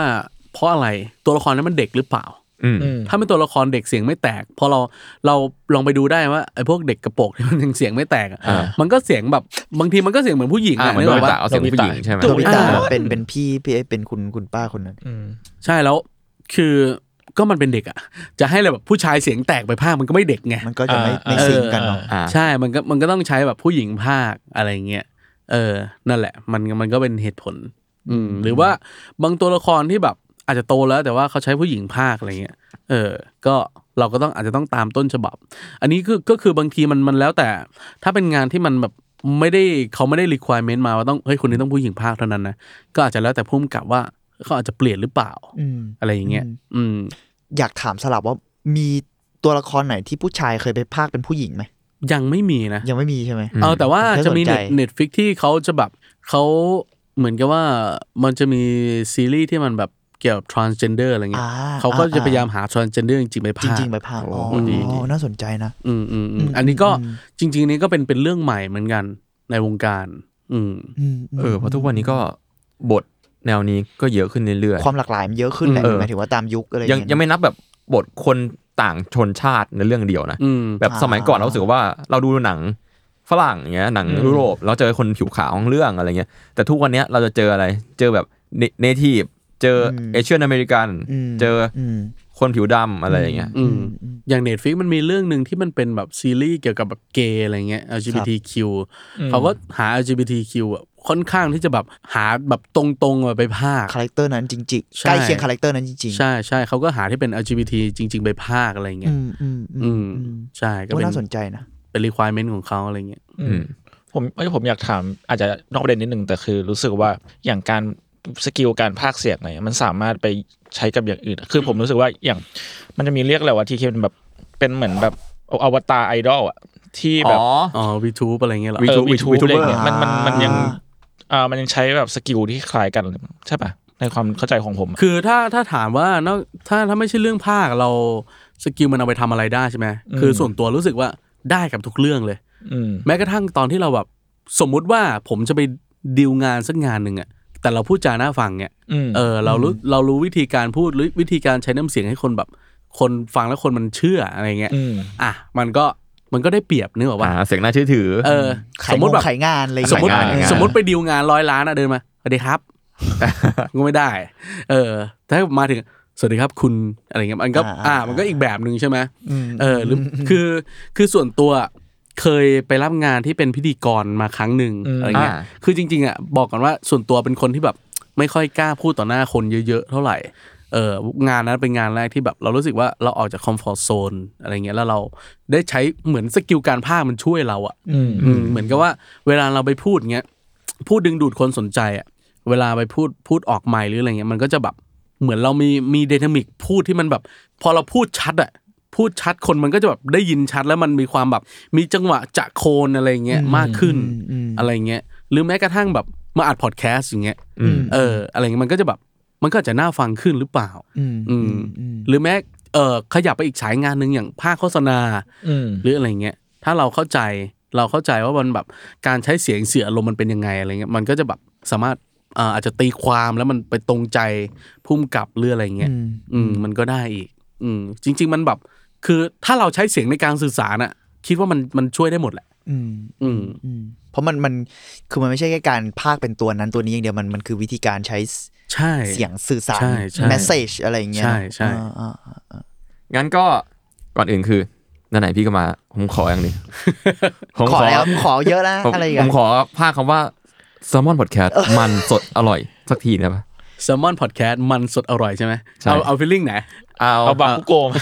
เพราะอะไรตัวละครนั้นมันเด็กหรือเปล่าอืมอืมถ้าเป็นตัวละครเด็กเสียงไม่แตกพอเราเราลองไปดูได้ว่าไอ้พวกเด็กกระโปรงที่มันยังเสียงไม่แตกอะอ่ามันก็เสียงแบบบางทีมันก็เสียงเหมือนผู้หญิงอ่าอะเหมือนนึโดกออกนปะตาเอาเสียงผู้หญิงใช่ไหมโดบิตะอ่าเป็นเป็นพี่พี่เอ๊ะเป็นคุณคุณป้าคนนั้นอืมใช่แล้วคือ ก็มันเป็นเด็กอะ จะให้เลยแบบผู้ชายเสียงแตกไปภาคมันก็ไม่เด็กไงมันก็จะไม่อ่าไม่ซิงกันเนาะอ่าใช่มันก็มันก็ต้องใช้แบบผู้หญิงภาคอะไรเงี้ยเออ นั่นแหละ มันมันก็เป็นเหตุผล อืม หรือว่าบางตัวละครที่แบบอาจจะโตแล้วแต่ว่าเขาใช้ผู้หญิงภาคอะไรเงี้ย เออ ก็เราก็ต้องอาจจะต้องตามต้นฉบับ อันนี้คือก็คือบางทีมันมันแล้วแต่ ถ้าเป็นงานที่มันแบบไม่ได้เขาไม่ได้ requirement มาว่าต้องเฮ้ยคนนี้ต้องผู้หญิงพากย์เท่านั้นนะก็อาจจะแล้วแต่ผู้กำกับว่า เขาอาจจะเปลี่ยนหรือเปล่าอืมอะไรอย่างเงี้ยอืม อยากถามสลับว่ามีตัวละครไหนที่ผู้ชายเคยไปพากย์เป็นผู้หญิงไหมยังไม่มีนะยังไม่มีใช่ไหมอืมเออแต่ว่าน่าจะมีสนใจเน็ต Netflix ที่เขาจะแบบเขาเหมือนกับว่ามันจะมีซีรีส์ที่มันแบบเกี่ยวกับ transgender อะไรเงี้ยอ่าเขาก็จะอ่าพยายามหา transgender จริงๆไปพากย์ริงๆไปพากย์อ๋อโอ้ดีดีน่าสนใจนะ อืมอืมอืมอืมอันนี้ก็อืมจริง ๆ นี้ก็เป็นเป็นเรื่องใหม่เหมือนกันในวงการ อืมอืมมเออเพราะทุกวันนี้ก็บท แนวนี้ก็เยอะขึ้นเรื่อยๆความหลากหลายมันเยอะขึ้นแหละเออหมายถึงว่าตามยุคอะไรยังยังไม่นับแบบบทคนต่างชนชาติในเรื่องเดียวนะอืมแบบสมัยก่อนเรารู้สึกว่าเราดูหนังฝรั่งอย่างเงี้ยหนังยุโรปเราเจอคนผิวขาวของเรื่องอะไรเงี้ยแต่ทุกวันเนี้ยเราจะเจออะไรเจอแบบ native เจอ Asian American มเจออืมคนผิวดำอะไรอย่างเงี้ยอืมอย่าง Netflix มันมีเรื่องหนึ่งที่มันเป็นแบบซีรีส์เกี่ยวกับแบบเกย์อะไรเงี้ย LGBTQ เขาก็หา LGBTQ อะ ค่อนข้างที่จะแบบหาแบบตรงๆอะไปพากย์ character นั้นจริงใช่ๆใกล้เคียง character นั้นจริงๆใช่ใช่เขาก็หาที่เป็น LGBT จริง ๆ ไปพากย์อะไรเงี้อืยมอืมอืมอืมใช่ก็ก็เป็นน่าสนใจนะเป็น requirement ของเขาอะไรเงี้ยอืมผมเอ้ยผมอยากถามอาจจะนอกประเด็นนิดนึงแต่คือรู้สึกว่าอย่างการskill การพากย์เสียงอะไรเงี้ยมันสามารถไปใช้กับอย่างอื่น คือผมรู้สึกว่าอย่างมันจะมีเรียกอะไรว่าที่เป็นแบบเป็นเหมือนแบบอวตารไอดอลอะที่แบบอ๋ออ๋อ VTube อะไรเงี้ยเหรอ V- เออ VTuber วีทูอะไรเงี้ยมันมันมันยัง อ่าอ่ามันยังใช้แบบ skill ที่คล้ายกันใช่ปะในความเข้าใจของผมอะคือถ้าถ้าถามว่านอกถ้าถ้าไม่ใช่เรื่องพากย์เรา skill มันเอาไปทำอะไรได้ใช่ไหมคือส่วนตัวรู้สึกว่าได้กับทุกเรื่องเลย อืมแม้กระทั่งตอนที่เราแบบ สมมุติว่าผมจะไปดีลงานสักงานหนึ่งอะแต่เราพูดจาหน้าฟังเนี่ยอืมเออเรารู้เรารู้วิธีการพูดหรือวิธีการใช้น้ำเสียงให้คนแบบ คนฟังแล้วคนมันเชื่ออะไรเงี้ยอืมอะมันก็ มันก็ได้เปรียบนึกออกว่าอ่าเสียงน่าเชื่อถือ เออขายสมมติงแบบขายงานอะไรสมมติขายงานสมมติไปดีลงานร้อยล้านอะเดินมาสวัสดีครับก็ไม่ได้ เออ ถ้ามาถึงสวัสดีครับคุณอะไรเงี้ยมันก็อ่า มันก็อีกแบบหนึ่งใช่ไหมมเออหรือคือคือส่วนตัวเคยไปรับงานที่เป็นพิธีกรมาครั้งหนึ่งอืมอะไรเงี้ยอ่าคือจริง ๆอะบอกก่อนว่าส่วนตัวเป็นคนที่แบบไม่ค่อยกล้าพูดต่อหน้าคนเยอะๆเท่าไหร่ เอองานนั้นเป็นงานแรกที่แบบเรารู้สึกว่าเราออกจาก comfort zone อะไรเงี้ยแล้วเราได้ใช้เหมือน skill การพากย์มันช่วยเราอะอืมอืมเหมือนกับว่าเวลาเราไปพูดเงี้ยพูดดึงดูดคนสนใจอะเวลาไปพูดพูดออกไมค์หรืออะไรเงี้ยมันก็จะแบบเหมือนเรามีมี dynamic พูดที่มันแบบ พอเราพูดชัดอะพูดชัดคนมันก็จะแบบได้ยินชัดแล้วมันมีความแบบมีจังหวะจะโคนอะไรเงี้ยมากขึ้นอืมอะไรเงี้ยหรือแม้กระทั่งแบบมาอัดพอดแคสต์อย่างเงี้ยอืมเอออะไรเงี้ยมันก็จะแบบ มันก็อาจจะน่าฟังขึ้นหรือเปล่า อืมอืมอืมหรือแม้เออขยับไปอีกสายงานหนึ่งอย่างภาคโฆษณาอืมหรืออะไรเงี้ย ถ้าเราเข้าใจเราเข้าใจว่ามันแบบการใช้เสียงเสียอารมณ์มันเป็นยังไงอะไรเงี้ยมันก็จะแบบสามารถเอ่ออาจจะตีความแล้วมันไปตรงใจพุ่มกับหรืออะไรเงี้ยอืมอืมมันก็ได้อีก อืมจริง ๆ มันแบบ คือถ้าเราใช้เสียงในการสื่อสารอะคิดว่ามันมันช่วยได้หมดแหละ อืม อืมอืมเพราะมันมันคือมันไม่ใช่แค่การพากย์เป็นตัวนั้นตัวนี้อย่างเดียวมันมันคือวิธีการใช้ ใช่เสียงสื่อสารใช่ใช่แมสเซจอะไรอย่างเงี้ยใช่ใช่อ่าอ่าอ่างั้นก็ก่อนอื่นคือนั่นไหนพี่ก็มา ผมขออย่างหนี้ผมขอแล้วขอเยอะนะผมอะไรอย่างผเงี้มยขอภาคคำว่า s ซ l m o n Podcast มันสดอร่อย สักทีได้ปะแซลมอนพอดแคสต์มันสดอร่อยใช่ไหมใช่เอาเอาฟีลลิ่งไหนเอาเอาบาคุโกมา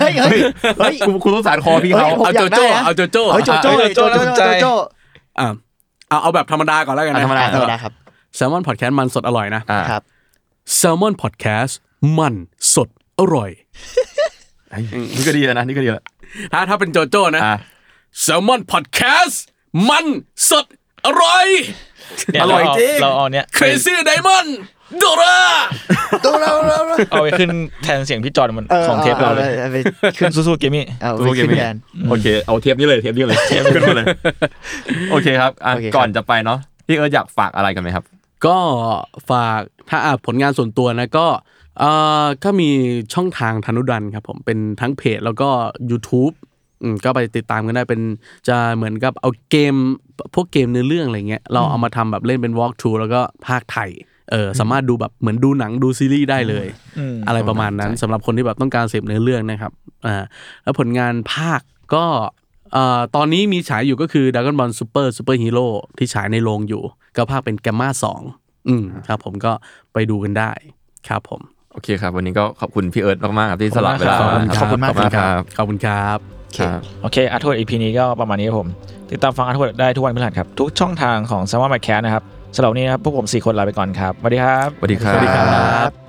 เฮ้ยเฮ้ยเฮ้ยคุณคุณต้องสารคอพี่เขาเฮ้ยผมเอาอยาโจกได้โจ้นะเอาโจโจ้เฮ้ยโจโจ้เฮ้ยโจโจโจ้โจ้โจใจโจ้อ่าเอาเอาแบบธรรมดาก่อนแล้วกันนะธรรมดาธรรมดาครับ แซลมอนพอดแคสต์มันสดอร่อยนะอ่าครับ แซลมอนพอดแคสต์มันสดอร่อยไอ้นี่ก็ดีแล้วนะนี่ก็ดีแล้วถ้าถ้าเป็นโจโจ้นะอ่าแซลมอนพอดแคสต์มันสดอร่อย เนี่ยอร่อยจริง เราเอาเนี้ย Crazy Diamond โดราตัวเราเราเราเอาไปขึ้นแทนเสียงพี่จอนมันเออของเทปเราเลยอาไปขึ้นสู้ๆเกมมี่เอาโอไปเคขึ้นไหมแทน โอเค เอาเทปนี้เลยเทปนี้เลยเทปขึ้นมาเลย โอเคครับอะโอเคครับ ก่อนจะไปเนาะพี่เอิร์ธอยากฝากอะไรกันไหมครับ ก็ฝากถ้าอะผลงานส่วนตัวนะก็เอ่อก็มีช่องทางธนุดันครับผมเป็นทั้งเพจแล้วก็ YouTube อืมก็ไปติดตามกันได้เป็นจะเหมือนกับเอาเกมพวกเกมเนื้อเรื่องอะไรเงี้ยเราเอามาทำแบบเล่นเป็น walk through แล้วก็ภาคไทยเออสามารถดูแบบเหมือนดูหนังดูซีรีส์ได้เลยอืมอะไรประมาณนั้นสำหรับคนที่แบบต้องการเสพเนื้อเรื่องนะครับอ่าแล้วผลงานภาคก็ เอ่อตอนนี้มีฉายอยู่ก็คือ Dragon Ball Super Super Hero ที่ฉายในโรงอยู่ ก็ภาคเป็นแกมมาสองอืมครับผมก็ไปดูกันได้ครับผม โอเคครับ วันนี้ก็ขอบคุณพี่เอิร์ธมากๆครับที่สละเวลาขอบคุณมาครับขอบคุณมากขอบคุณครับขอบคุณครับครับโอเคอาร์ทวดอีพีนี้ก็ประมาณนี้ครับผม ติดตามฟังอาร์ทวดได้ทุกวันพฤหัสครับ ทุกช่องทางของ s ซ m มอนแมคแคสนะครับสำหรับวันนี้นะครับพวกผมสี่คนลาไปก่อนครับสวัสดีครับสวัสดีครับสวัสดีครับ